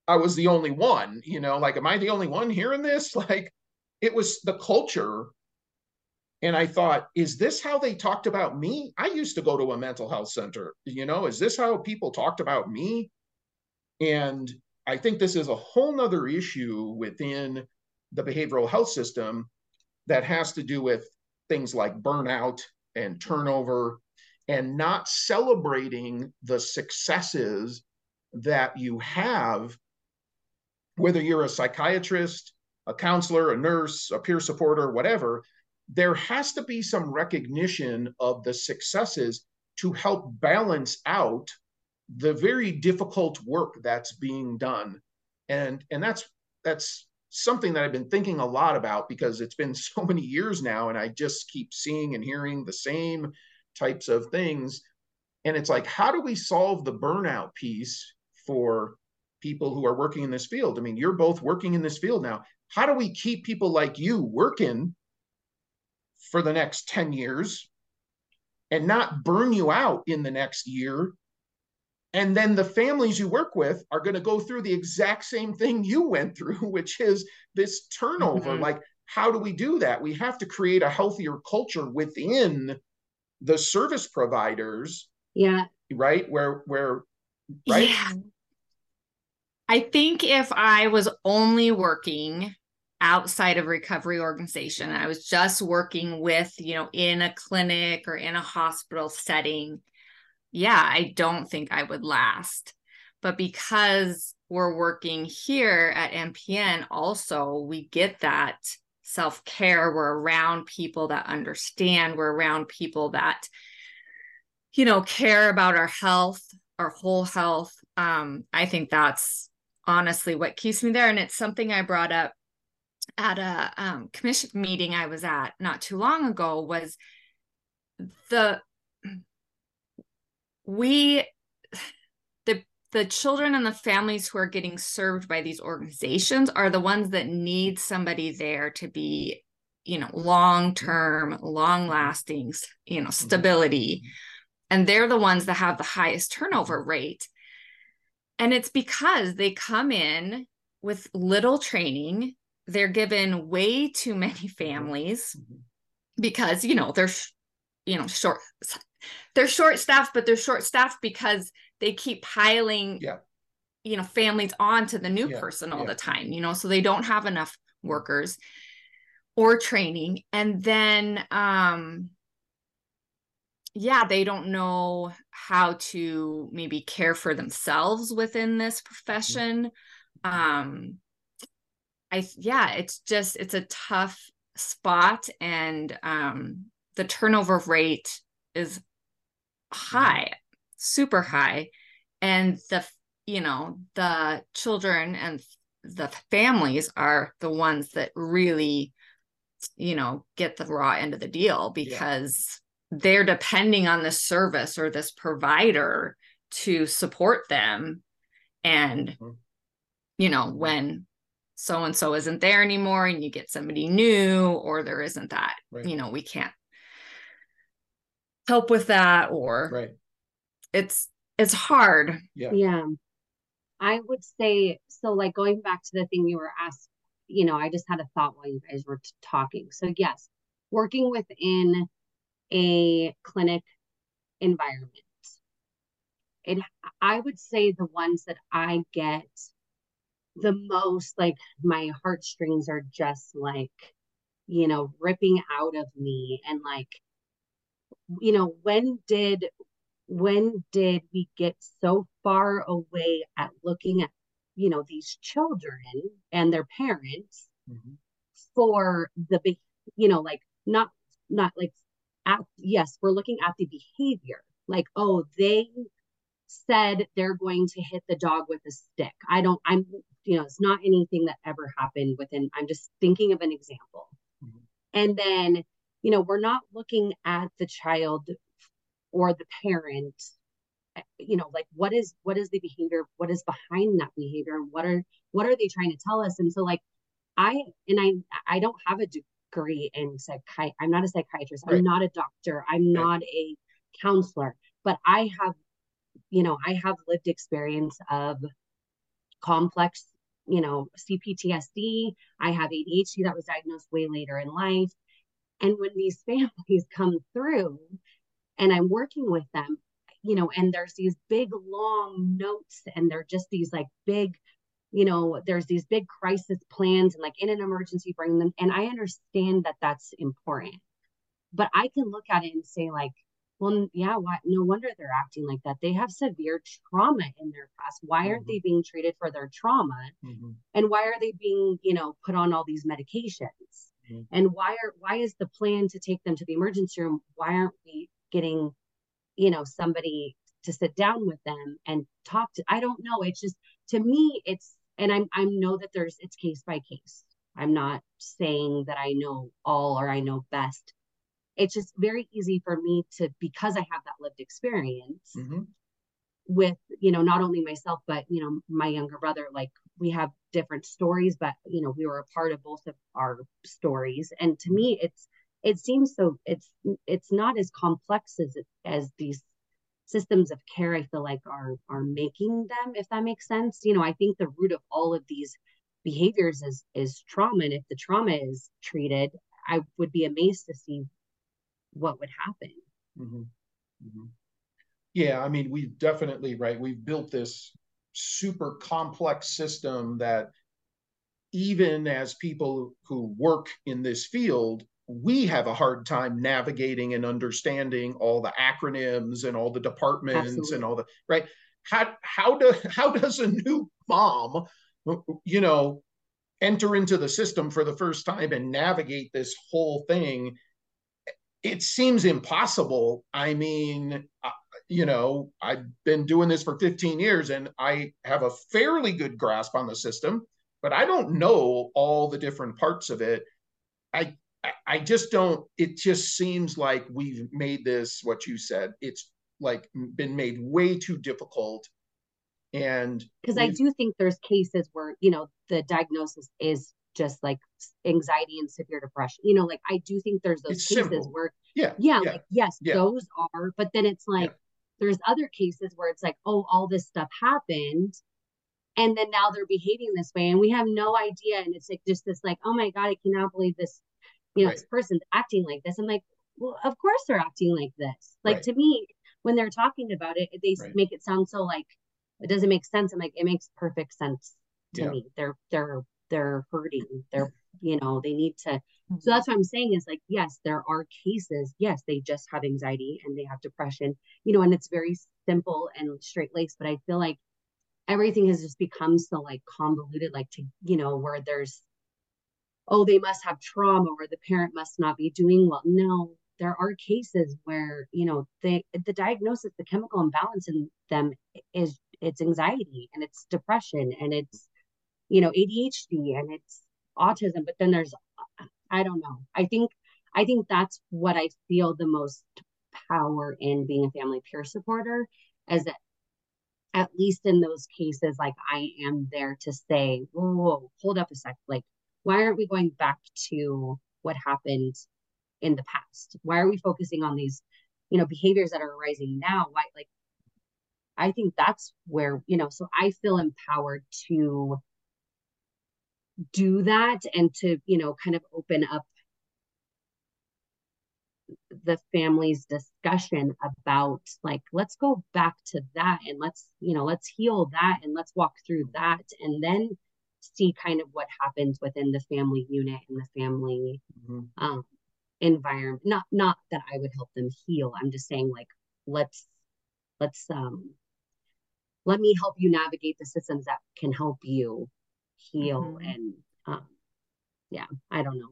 i was the only one you know like am i the only one hearing this? Like it was the culture. And i thought is this how they talked about me? I used to go to a mental health center you know is this how people talked about me? And i think this is a whole nother issue within the behavioral health system that has to do with things like burnout and turnover and not celebrating the successes that you have whether you're a psychiatrist a counselor, a nurse, a peer supporter, whatever, there has to be some recognition of the successes to help balance out the very difficult work that's being done. And and that's that's something that I've been thinking a lot about because it's been so many years now and I just keep seeing and hearing the same types of things. And it's like, how do we solve the burnout piece for people who are working in this field? I mean, you're both working in this field now how do we keep people like you working for the next 10 years and not burn you out in the next year and then the families you work with are going to go through the exact same thing you went through which is this turnover Mhm. like how do we do that we have to create a healthier culture within the service providers Yeah. right where where right Yeah. I think if I was only working outside of recovery organization, I was just working with, you know, in a clinic or in a hospital setting, yeah, I don't think I would last. But because we're working here at MPN, also we get that self care. We're around people that understand, we're around people that, you know, care about our health, our whole health. Um, I think that's honestly what keeps me there. And it's something I brought up at a um, commission meeting I was at not too long ago was the we the the children and the families who are getting served by these organizations are the ones that need somebody there to be you know long term long lasting you know stability. And they're the ones that have the highest turnover rate. And it's because they come in with little training. They're given way too many families Mhm. because you know they're you know short they're short staffed but they're short staffed because they keep piling Yeah. you know families on to the new Yeah, person all yeah. the time you know so they don't have enough workers or training and then um yeah they don't know how to maybe care for themselves within this profession um i yeah it's just it's a tough spot and um the turnover rate is high super high and the you know the children and the families are the ones that really you know get the raw end of the deal because they're depending on this service or this provider to support them and Mhm. you know when so and so isn't there anymore and you get somebody new or there isn't that Right. you know we can't help with that or right it's it's hard yeah Yeah. I would say so. Like going back to the thing you were asked, you know, I just had a thought while you guys were t- talking. So yes, working within a clinic environment. It, I would say the ones that I get the most, like my heartstrings are just like, you know, ripping out of me and like, you know, when did when did we get so far away at looking at you know these children and their parents mm-hmm. for the you know like not not like at yes we're looking at the behavior like oh they said they're going to hit the dog with a stick i don't i'm you know it's not anything that ever happened within i'm just thinking of an example mm-hmm. and then you know we're not looking at the child or the parent eh, you know like what is what is the behavior what is behind that behavior what are what are they trying to tell us and so like i and i i don't have a degree in psychiatry i'm not a psychiatrist right. i'm not a doctor i'm right. not a counselor but i have you know i have lived experience of complex you know cptsd i have adhd that was diagnosed way later in life and when these families come through and I'm working with them, you know, and there's these big long notes and they're just these like big, you know, there's these big crisis plans and like in an emergency bring them. And I understand that that's important, but I can look at it and say like, well, yeah, why, no wonder they're acting like that. They have severe trauma in their past. Why aren't mm-hmm. they being treated for their trauma? Mm-hmm. And why are they being, you know, put on all these medications? Mm-hmm. And why are why is the plan to take them to the emergency room? Why aren't we getting you know somebody to sit down with them and talk to i don't know it's just to me it's and i'm i know that there's it's case by case i'm not saying that i know all or i know best it's just very easy for me to because i have that lived experience mm-hmm. with you know not only myself but you know my younger brother like we have different stories but you know we were a part of both of our stories and to me it's it seems so it's it's not as complex as as these systems of care i feel like are are making them if that makes sense you know i think the root of all of these behaviors is is trauma and if the trauma is treated i would be amazed to see what would happen mm-hmm. Mm-hmm. yeah i mean we've definitely right we've built this super complex system that even as people who work in this field we have a hard time navigating and understanding all the acronyms and all the departments Absolutely. and all the right? How how do how does a new mom you know enter into the system for the first time and navigate this whole thing? It seems impossible. I mean you know i've been doing this for 15 years and i have a fairly good grasp on the system but i don't know all the different parts of it i I just don't, it just seems like we've made this, what you said, it's like been made way too difficult. And because I do think there's cases where, you know, the diagnosis is just like anxiety and severe depression. You know, like I do think there's those cases simple. where, yeah, yeah, yeah. like yes, yeah. those are, but then it's like, yeah. There's other cases where it's like, oh, all this stuff happened and then now they're behaving this way and we have no idea and it's like just this like oh my god i cannot believe this you know, right. this person's acting like this. I'm like, well, of course they're acting like this. Like right. to me, when they're talking about it, they right. make it sound so like it doesn't make sense. I'm like, it makes perfect sense to yeah. me. They're they're they're hurting. They're you know they need to. Mm-hmm. So that's what I'm saying is like, yes, there are cases. Yes, they just have anxiety and they have depression. You know, and it's very simple and straight laced. But I feel like everything has just become so like convoluted, like to you know where there's oh, they must have trauma or the parent must not be doing well. No, there are cases where, you know, the the diagnosis, the chemical imbalance in them is it's anxiety and it's depression and it's, you know, ADHD and it's autism. But then there's I don't know. I think I think that's what I feel the most power in being a family peer supporter is that at least in those cases, like I am there to say, whoa, whoa, hold up a sec. Like why aren't we going back to what happened in the past why are we focusing on these you know behaviors that are arising now why like I think that's where, you know, so I feel empowered to do that and to, you know, kind of open up the family's discussion about like let's go back to that and let's you know let's heal that and let's walk through that and then see kind of what happens within the family unit and the family mm-hmm. um, environment not not that i would help them heal i'm just saying like let's let's um let me help you navigate the systems that can help you heal mm-hmm. and um yeah i don't know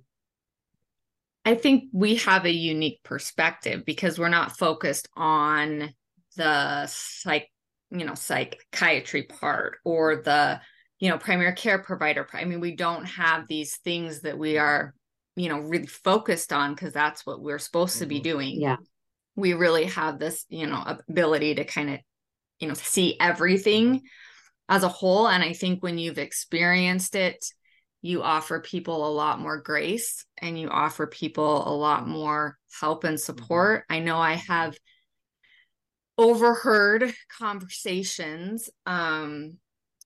I think we have a unique perspective because we're not focused on the psych, you know, psychiatry part or the, you know, primary care provider. I mean, we don't have these things that we are, you know, really focused on because that's what we're supposed mm-hmm. to be mm-hmm. doing. Yeah. We really have this, you know, ability to kind of, you know, see everything as a whole. And I think when you've experienced it, you offer people a lot more grace and you offer people a lot more help and mm-hmm. support. I know I have overheard conversations um,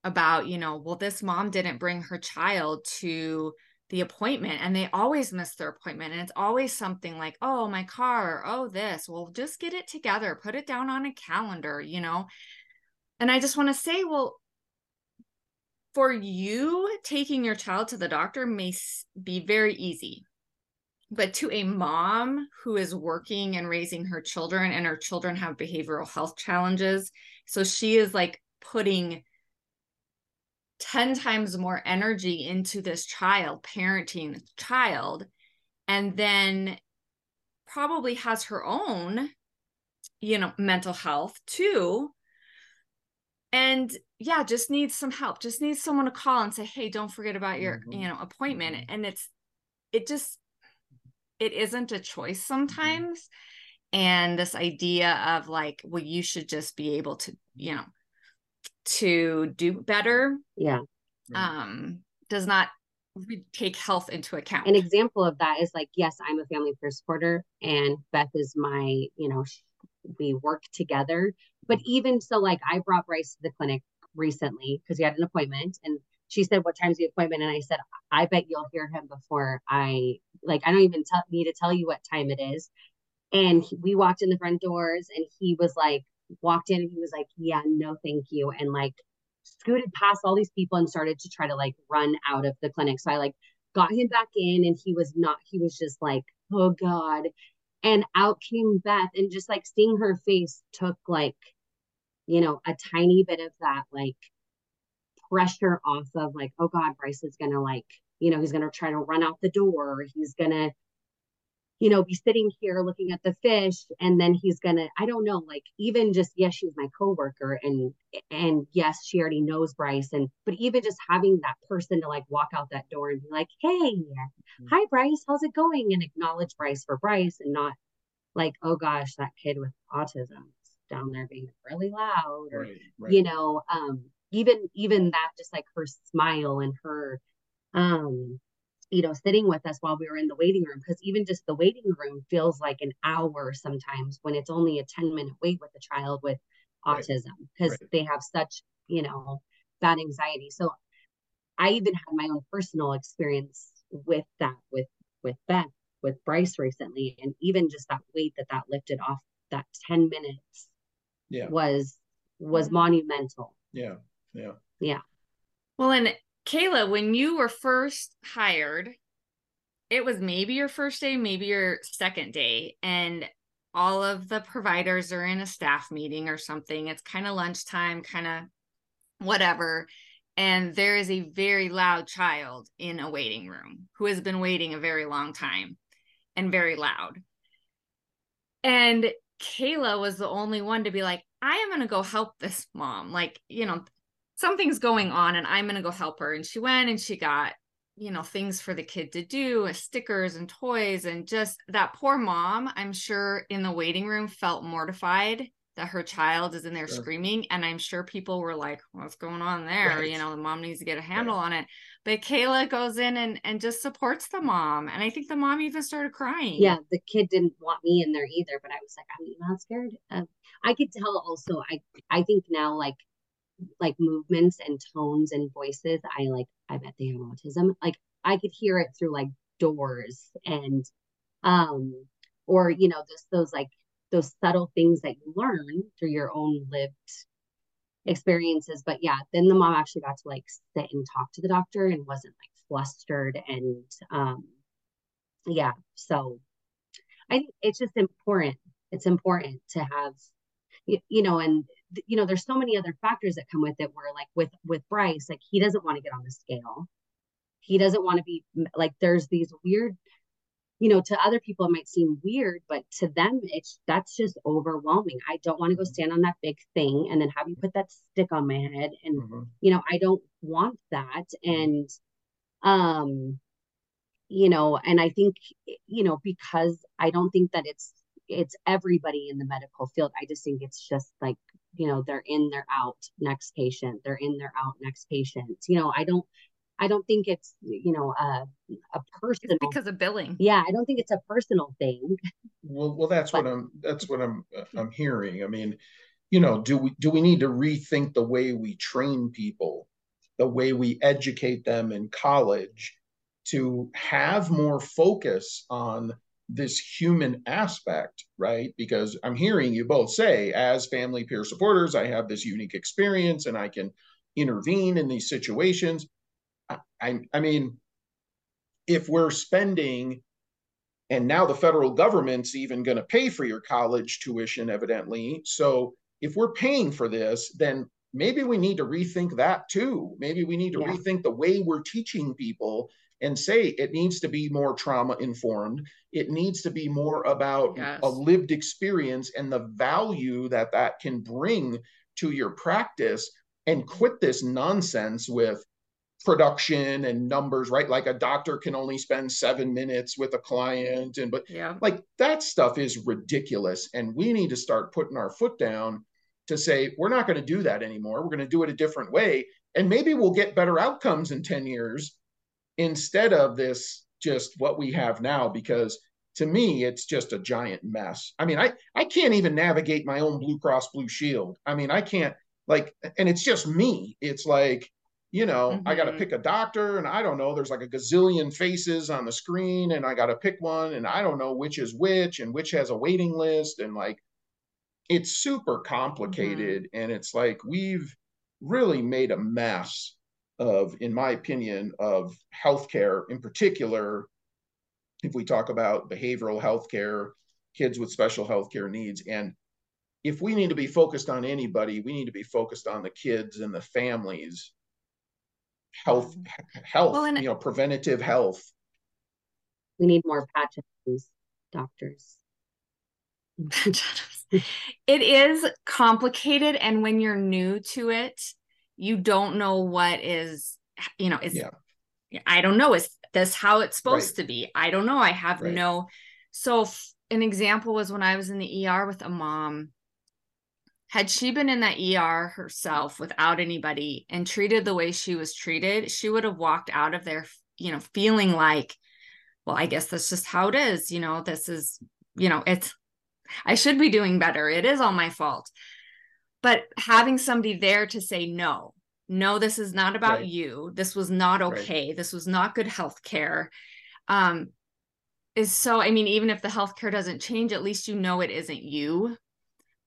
about, you know, well, this mom didn't bring her child to the appointment and they always miss their appointment. And it's always something like, oh, my car, or, oh, this. Well, just get it together, put it down on a calendar, you know? And I just want to say, well, for you, taking your child to the doctor may be very easy. But to a mom who is working and raising her children, and her children have behavioral health challenges, so she is like putting 10 times more energy into this child, parenting the child, and then probably has her own, you know, mental health too and yeah just needs some help just needs someone to call and say hey don't forget about your mm-hmm. you know appointment mm-hmm. and it's it just it isn't a choice mm-hmm. sometimes and this idea of like well you should just be able to you know to do better yeah um does not take health into account an example of that is like yes i'm a family care supporter and beth is my you know we work together but even so, like I brought Bryce to the clinic recently because he had an appointment and she said, What time's the appointment? And I said, I bet you'll hear him before I like I don't even need to tell you what time it is. And he, we walked in the front doors and he was like walked in and he was like, Yeah, no, thank you. And like scooted past all these people and started to try to like run out of the clinic. So I like got him back in and he was not, he was just like, oh God. And out came Beth, and just like seeing her face took like, you know, a tiny bit of that like pressure off of like, oh God, Bryce is gonna like, you know, he's gonna try to run out the door. He's gonna, you know, be sitting here looking at the fish, and then he's gonna, I don't know, like even just yes, she's my coworker, and and yes, she already knows Bryce, and but even just having that person to like walk out that door and be like, hey, mm-hmm. hi Bryce, how's it going? And acknowledge Bryce for Bryce and not like, oh gosh, that kid with autism is down there being really loud or right, right. you know, um, even even that just like her smile and her um you know sitting with us while we were in the waiting room because even just the waiting room feels like an hour sometimes when it's only a 10 minute wait with a child with autism because right. they have such you know bad anxiety so i even had my own personal experience with that with with Beth, with Bryce recently, and even just that weight that that lifted off that ten minutes, yeah, was was mm-hmm. monumental. Yeah, yeah, yeah. Well, and Kayla, when you were first hired, it was maybe your first day, maybe your second day, and all of the providers are in a staff meeting or something. It's kind of lunchtime, kind of whatever and there is a very loud child in a waiting room who has been waiting a very long time and very loud. And Kayla was the only one to be like, I am going to go help this mom. Like, you know, something's going on and I'm going to go help her. And she went and she got, you know, things for the kid to do, stickers and toys. And just that poor mom, I'm sure in the waiting room felt mortified that her child is in there screaming and i'm sure people were like what's going on there right. you know the mom needs to get a handle right. on it but Kayla goes in and and just supports the mom, and I think the mom even started crying. Yeah, the kid didn't want me in there either, but I was like, I'm not scared. Uh, I could tell also. I I think now like like movements and tones and voices. I like. I bet they have autism. Like I could hear it through like doors and um or you know just those like those subtle things that you learn through your own lived experiences but yeah then the mom actually got to like sit and talk to the doctor and wasn't like flustered and um yeah so i think it's just important it's important to have you, you know and you know there's so many other factors that come with it where like with with bryce like he doesn't want to get on the scale. He doesn't want to be like there's these weird you know to other people it might seem weird but to them it's that's just overwhelming i don't want to go mm-hmm. stand on that big thing and then have you put that stick on my head and mm-hmm. you know i don't want that and um you know and i think you know because i don't think that it's it's everybody in the medical field i just think it's just like you know they're in they're out next patient they're in they're out next patient you know i don't I don't think it's you know a a personal it's because of billing. Yeah, I don't think it's a personal thing. Well, well, that's but, what I'm that's what I'm uh, mm-hmm. I'm hearing. I mean, you know, do we do we need to rethink the way we train people, the way we educate them in college, to have more focus on this human aspect, right? Because I'm hearing you both say, as family peer supporters, I have this unique experience and I can intervene in these situations I, I mean, if we're spending, and now the federal government's even going to pay for your college tuition, evidently. So if we're paying for this, then maybe we need to rethink that too. Maybe we need to yeah. rethink the way we're teaching people and say it needs to be more trauma informed. It needs to be more about yes. a lived experience and the value that that can bring to your practice and quit this nonsense with production and numbers, right? Like a doctor can only spend seven minutes with a client. And, but yeah. like that stuff is ridiculous. And we need to start putting our foot down to say, we're not going to do that anymore. We're going to do it a different way. And maybe we'll get better outcomes in 10 years instead of this just what we have now. Because to me, it's just a giant mess. I mean, I, I can't even navigate my own Blue Cross Blue Shield. I mean, I can't like, and it's just me. It's like, you know, mm-hmm. I got to pick a doctor and I don't know, there's like a gazillion faces on the screen and I got to pick one and I don't know which is which and which has a waiting list and like it's super complicated mm-hmm. and it's like we've really made a mess of in my opinion of healthcare in particular if we talk about behavioral healthcare, kids with special healthcare needs and if we need to be focused on anybody, we need to be focused on the kids and the families health health well, you know preventative health we need more patches doctors it is complicated and when you're new to it you don't know what is you know is yeah. i don't know is this how it's supposed right. to be i don't know i have right. no so an example was when i was in the er with a mom had she been in that ER herself without anybody and treated the way she was treated, she would have walked out of there, you know, feeling like, well, I guess that's just how it is. You know, this is, you know, it's, I should be doing better. It is all my fault. But having somebody there to say, no, no, this is not about right. you. This was not okay. Right. This was not good health care. Um, is so, I mean, even if the healthcare doesn't change, at least you know it isn't you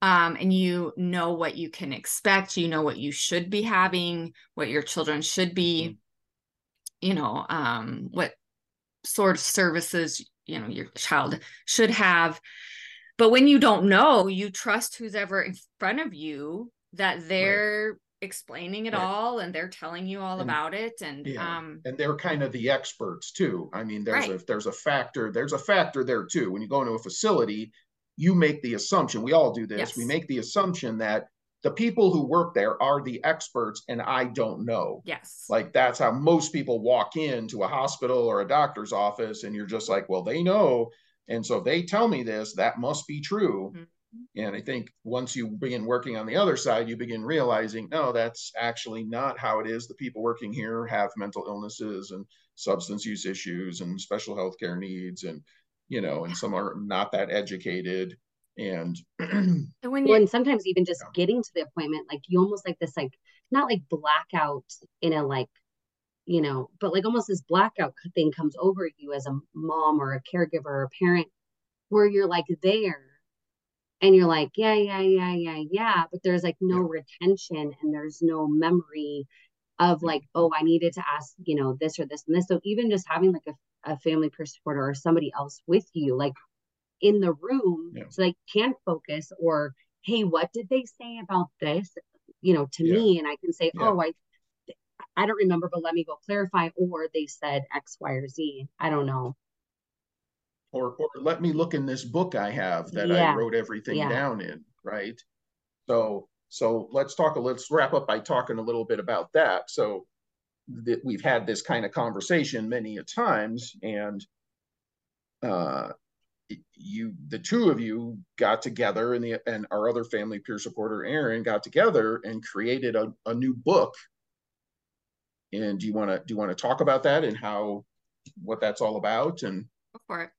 um, and you know what you can expect you know what you should be having what your children should be mm-hmm. you know um, what sort of services you know your child should have but when you don't know you trust who's ever in front of you that they're right. explaining it right. all and they're telling you all and, about it and yeah. um and they're kind of the experts too i mean there's right. a there's a factor there's a factor there too when you go into a facility you make the assumption, we all do this, yes. we make the assumption that the people who work there are the experts and I don't know. Yes. Like that's how most people walk into a hospital or a doctor's office and you're just like, well, they know. And so if they tell me this, that must be true. Mm-hmm. And I think once you begin working on the other side, you begin realizing, no, that's actually not how it is. The people working here have mental illnesses and substance use issues and special health care needs and you know, and some are not that educated. And And when Well, you and sometimes even just Yeah. getting to the appointment, like you almost like this, like not like blackout in a like, you know, but like almost this blackout thing comes over you as a mom or a caregiver or a parent, where you're like there, and you're like, yeah, yeah, yeah, yeah, yeah, but there's like no retention and there's no memory of like, oh, I needed to ask, you know, this or this and this. So even just having like a, a family peer supporter or somebody else with you, like in the room, Yeah. so they can focus or, hey, what did they say about this? You know, to Yeah. me, and I can say, Yeah. oh, I, I don't remember, but let me go clarify. Or they said X, Y, or Z. I don't know. or or let me look in this book I have that I wrote everything Yeah. down in, right? So so let's talk a let's wrap up by talking a little bit about that. So that we've had this kind of conversation many a times and uh you the two of you got together and the and our other family peer supporter Aaron got together and created a, a new book. And do you want to do you want to talk about that and how what that's all about and go for it.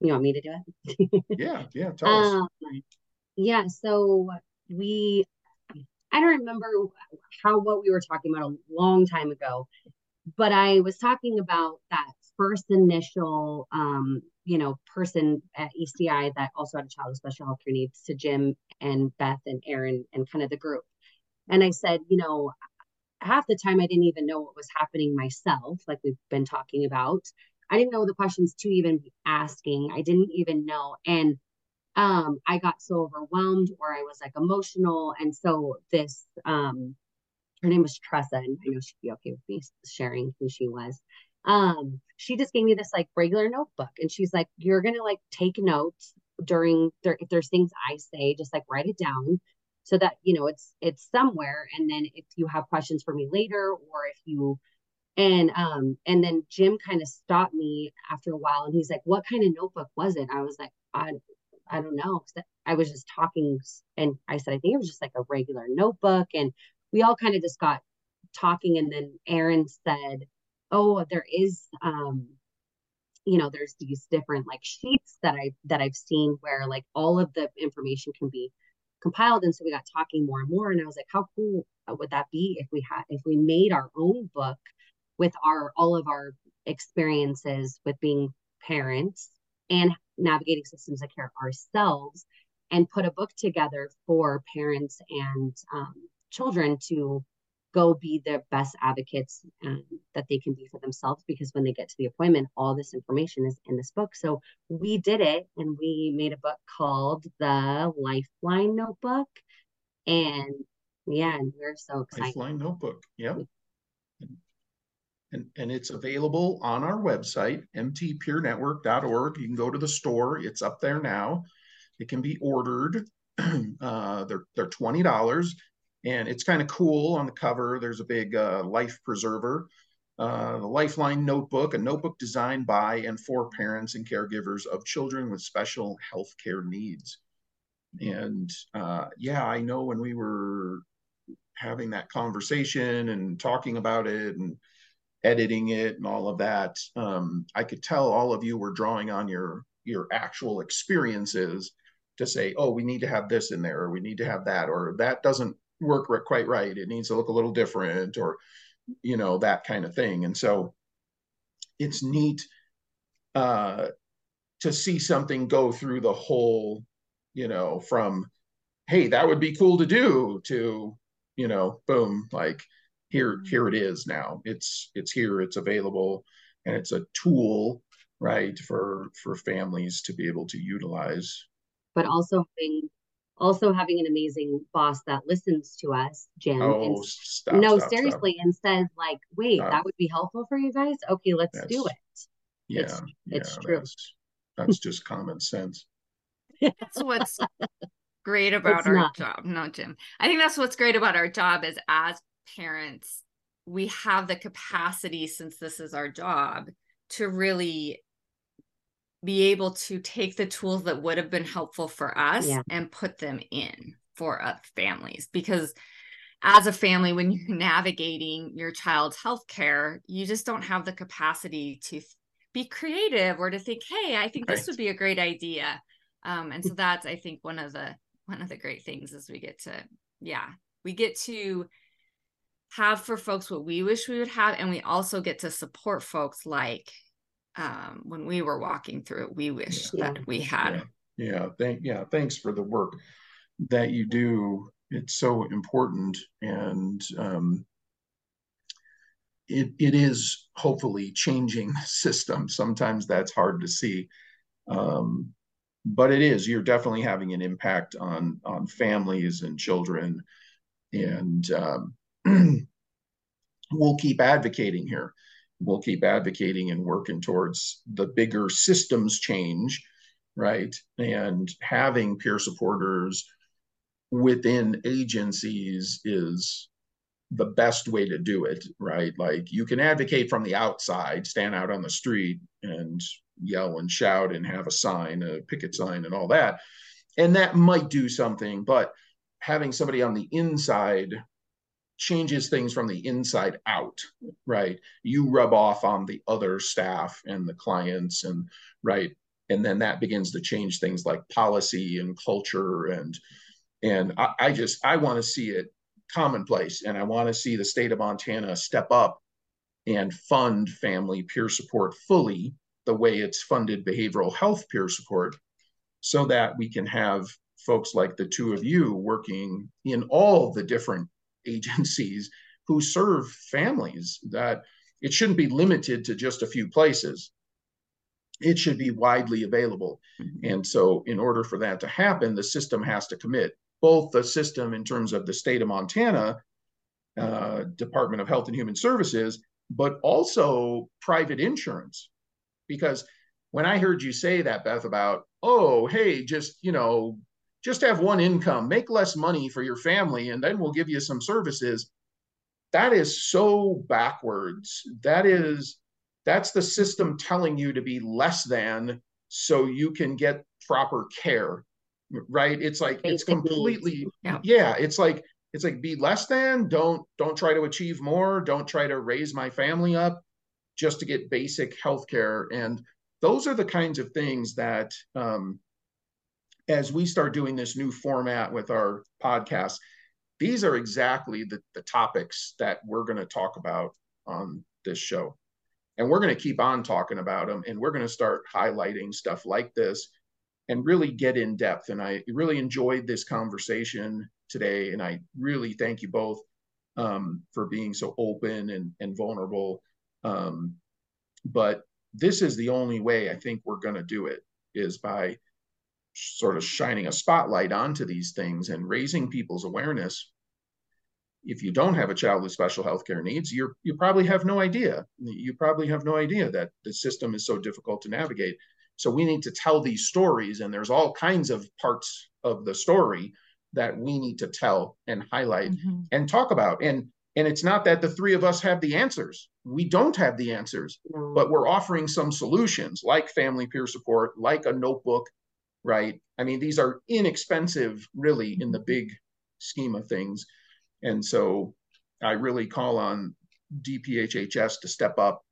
You want me to do it? yeah yeah tell us Um, yeah, so we, I don't remember how what we were talking about a long time ago, but I was talking about that first initial, um, you know, person at ECI that also had a child with special health care needs to Jim and Beth and Aaron and kind of the group. And I said, you know, half the time I didn't even know what was happening myself, like we've been talking about. I didn't know the questions to even be asking. I didn't even know. And um I got so overwhelmed or I was like emotional. And so this um her name was Tressa, and I know she'd be okay with me sharing who she was. Um, she just gave me this like regular notebook and she's like, You're gonna like take notes during there if there's things I say, just like write it down so that you know it's it's somewhere. And then if you have questions for me later, or if you and um and then Jim kind of stopped me after a while and he's like, What kind of notebook was it? I was like, I I don't know. I was just talking and I said, I think it was just like a regular notebook. And we all kind of just got talking. And then Aaron said, Oh, there is um, you know, there's these different like sheets that I that I've seen where like all of the information can be compiled. And so we got talking more and more. And I was like, how cool would that be if we had if we made our own book with our all of our experiences with being parents and navigating systems of care ourselves and put a book together for parents and um, children to go be the best advocates um, that they can be for themselves because when they get to the appointment all this information is in this book so we did it and we made a book called the lifeline notebook and yeah and we're so excited Lifeline Notebook. Yep. And, and it's available on our website, mtpeernetwork.org. You can go to the store. It's up there now. It can be ordered. Uh, they're they're twenty dollars, and it's kind of cool. On the cover, there's a big uh, life preserver, uh, the Lifeline Notebook, a notebook designed by and for parents and caregivers of children with special health care needs. And uh, yeah, I know when we were having that conversation and talking about it and editing it and all of that, um, I could tell all of you were drawing on your your actual experiences to say, oh, we need to have this in there, or we need to have that, or that doesn't work quite right. It needs to look a little different, or you know that kind of thing. And so it's neat uh, to see something go through the whole, you know, from hey, that would be cool to do to you know, boom, like here mm-hmm. here it is now it's it's here it's available and it's a tool right for for families to be able to utilize but also having also having an amazing boss that listens to us jim oh and stop no stop, seriously and says like wait Stop. that would be helpful for you guys okay let's do it yeah it's- yeah it's true. that's that's just common sense That's what's great about It's our not. job. No, Jim. I think that's what's great about our job is as parents, we have the capacity, since this is our job, to really be able to take the tools that would have been helpful for us Yeah. and put them in for uh, families. Because as a family when you're navigating your child's health care you just don't have the capacity to be creative or to think hey i think this would be a great idea. Um, and so that's i think one of the one of the great things is we get to yeah we get to have for folks what we wish we would have and we also get to support folks like um, when we were walking through it we wish Yeah. that we had Yeah, yeah, thank yeah, thanks for the work that you do. It's so important and um it it is hopefully changing the system. Sometimes that's hard to see. Um but it is, you're definitely having an impact on on families and children and um we'll keep advocating here. We'll keep advocating and working towards the bigger systems change right? And having peer supporters within agencies is the best way to do it, right? Like you can advocate from the outside, stand out on the street and yell and shout and have a sign, a picket sign, and all that. And that might do something, but having somebody on the inside changes things from the inside out, right? You rub off on the other staff and the clients, and right and then that begins to change things like policy and culture and and I, I just I want to see it commonplace and I want to see the state of Montana step up and fund family peer support fully the way it's funded behavioral health peer support so that we can have folks like the two of you working in all the different agencies who serve families that it shouldn't be limited to just a few places it should be widely available. And so, in order for that to happen, the system has to commit both the system in terms of the state of Montana, uh, Department of Health and Human Services, but also private insurance. Because when I heard you say that, Beth, about, oh, hey, just, you know, just have one income, make less money for your family, and then we'll give you some services. That is so backwards. That is that's the system telling you to be less than so you can get proper care right it's like it's completely Yeah. yeah it's like it's like be less than don't don't try to achieve more don't try to raise my family up just to get basic health care and those are the kinds of things that um as we start doing this new format with our podcast these are exactly the, the topics that we're going to talk about on this show. And we're going to keep on talking about them and we're going to start highlighting stuff like this and really get in depth. And i really enjoyed this conversation today and i really thank you both um, for being so open and, and vulnerable. Um, but this is the only way i think we're going to do it is by sort of shining a spotlight onto these things and raising people's awareness if you don't have a child with special health care needs, you're you probably have no idea. You probably have no idea that the system is so difficult to navigate. So we need to tell these stories, and there's all kinds of parts of the story that we need to tell and highlight Mhm. and talk about. And and it's not that the three of us have the answers. We don't have the answers, but we're offering some solutions like family peer support, like a notebook, right? I mean, these are inexpensive, really, in the big scheme of things. And so I really call on DPHHS to step up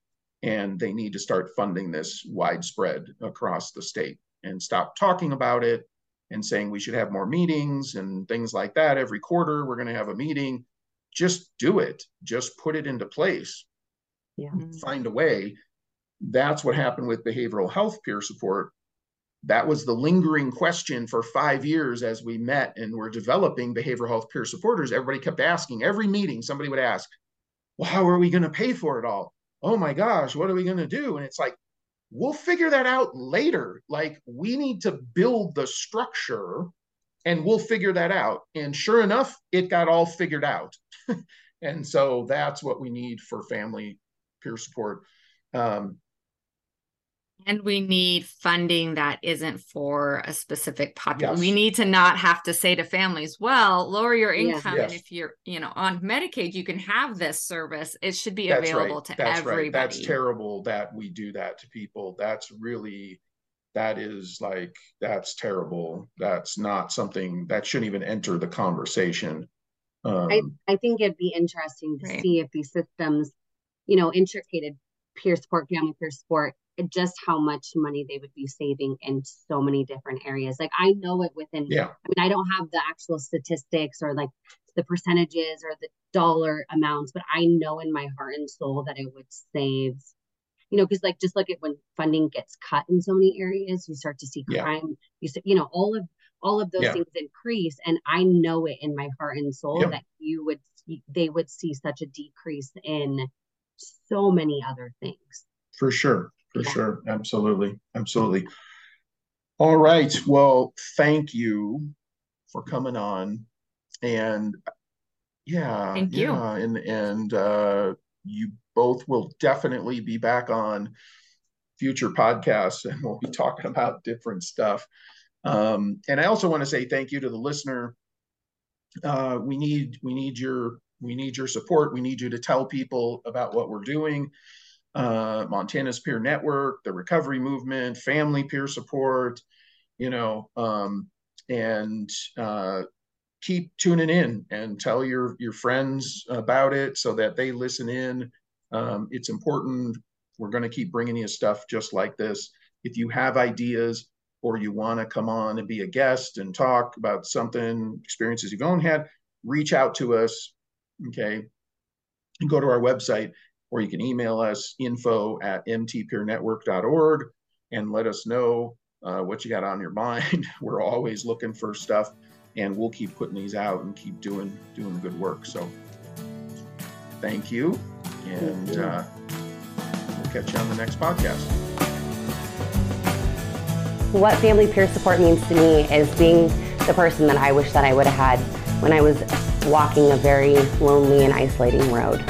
and they need to start funding this widespread across the state and stop talking about it and saying we should have more meetings and things like that. Every quarter, we're going to have a meeting. Just do it, just put it into place, yeah. Mm-hmm. find a way. That's what happened with behavioral health peer support that was the lingering question for five years as we met and were developing behavioral health peer supporters. Everybody kept asking, every meeting, somebody would ask, Well, how are we going to pay for it all? Oh my gosh, what are we going to do? And it's like, we'll figure that out later. Like, we need to build the structure and we'll figure that out. And sure enough, it got all figured out. and so that's what we need for family peer support. Um, And we need funding that isn't for a specific population. We need to not have to say to families, well, lower your Yeah. income. And if you're, you know, on Medicaid, you can have this service. It should be That's available right. to That's everybody. right. That's terrible that we do that to people. That's really that is like that's terrible. That's not something that shouldn't even enter the conversation. Um, I, I think it'd be interesting to Right. see if these systems, you know, intricated peer support, family peer support, and just how much money they would be saving in so many different areas. Like I know it within, yeah, I mean, I don't have the actual statistics or like the percentages or the dollar amounts, but I know in my heart and soul that it would save, you know, because like just look at when funding gets cut in so many areas, you start to see crime, Yeah. you see, you know, all of all of those Yeah. things increase, and I know it in my heart and soul Yeah. that you would they would see such a decrease in so many other things. for sure. For sure. Absolutely. Absolutely. All right. Well, thank you for coming on. And yeah, Thank you. yeah, and and uh you both will definitely be back on future podcasts and we'll be talking about different stuff. Um, and I also want to say thank you to the listener. Uh, we need we need your we need your support. We need you to tell people about what we're doing. Uh, Montana's Peer Network, the Recovery Movement, Family Peer Support, you know, um, and uh, keep tuning in and tell your your friends about it so that they listen in. Um, it's important. We're going to keep bringing you stuff just like this. If you have ideas or you want to come on and be a guest and talk about something, experiences you've own had, reach out to us. Okay. And go to our website or you can email us info at mtpeernetwork.org and let us know uh, what you got on your mind. We're always looking for stuff and we'll keep putting these out and keep doing doing good work. So thank you. And uh, we'll catch you on the next podcast. What family peer support means to me is being the person that I wish that I would have had when I was walking a very lonely and isolating road.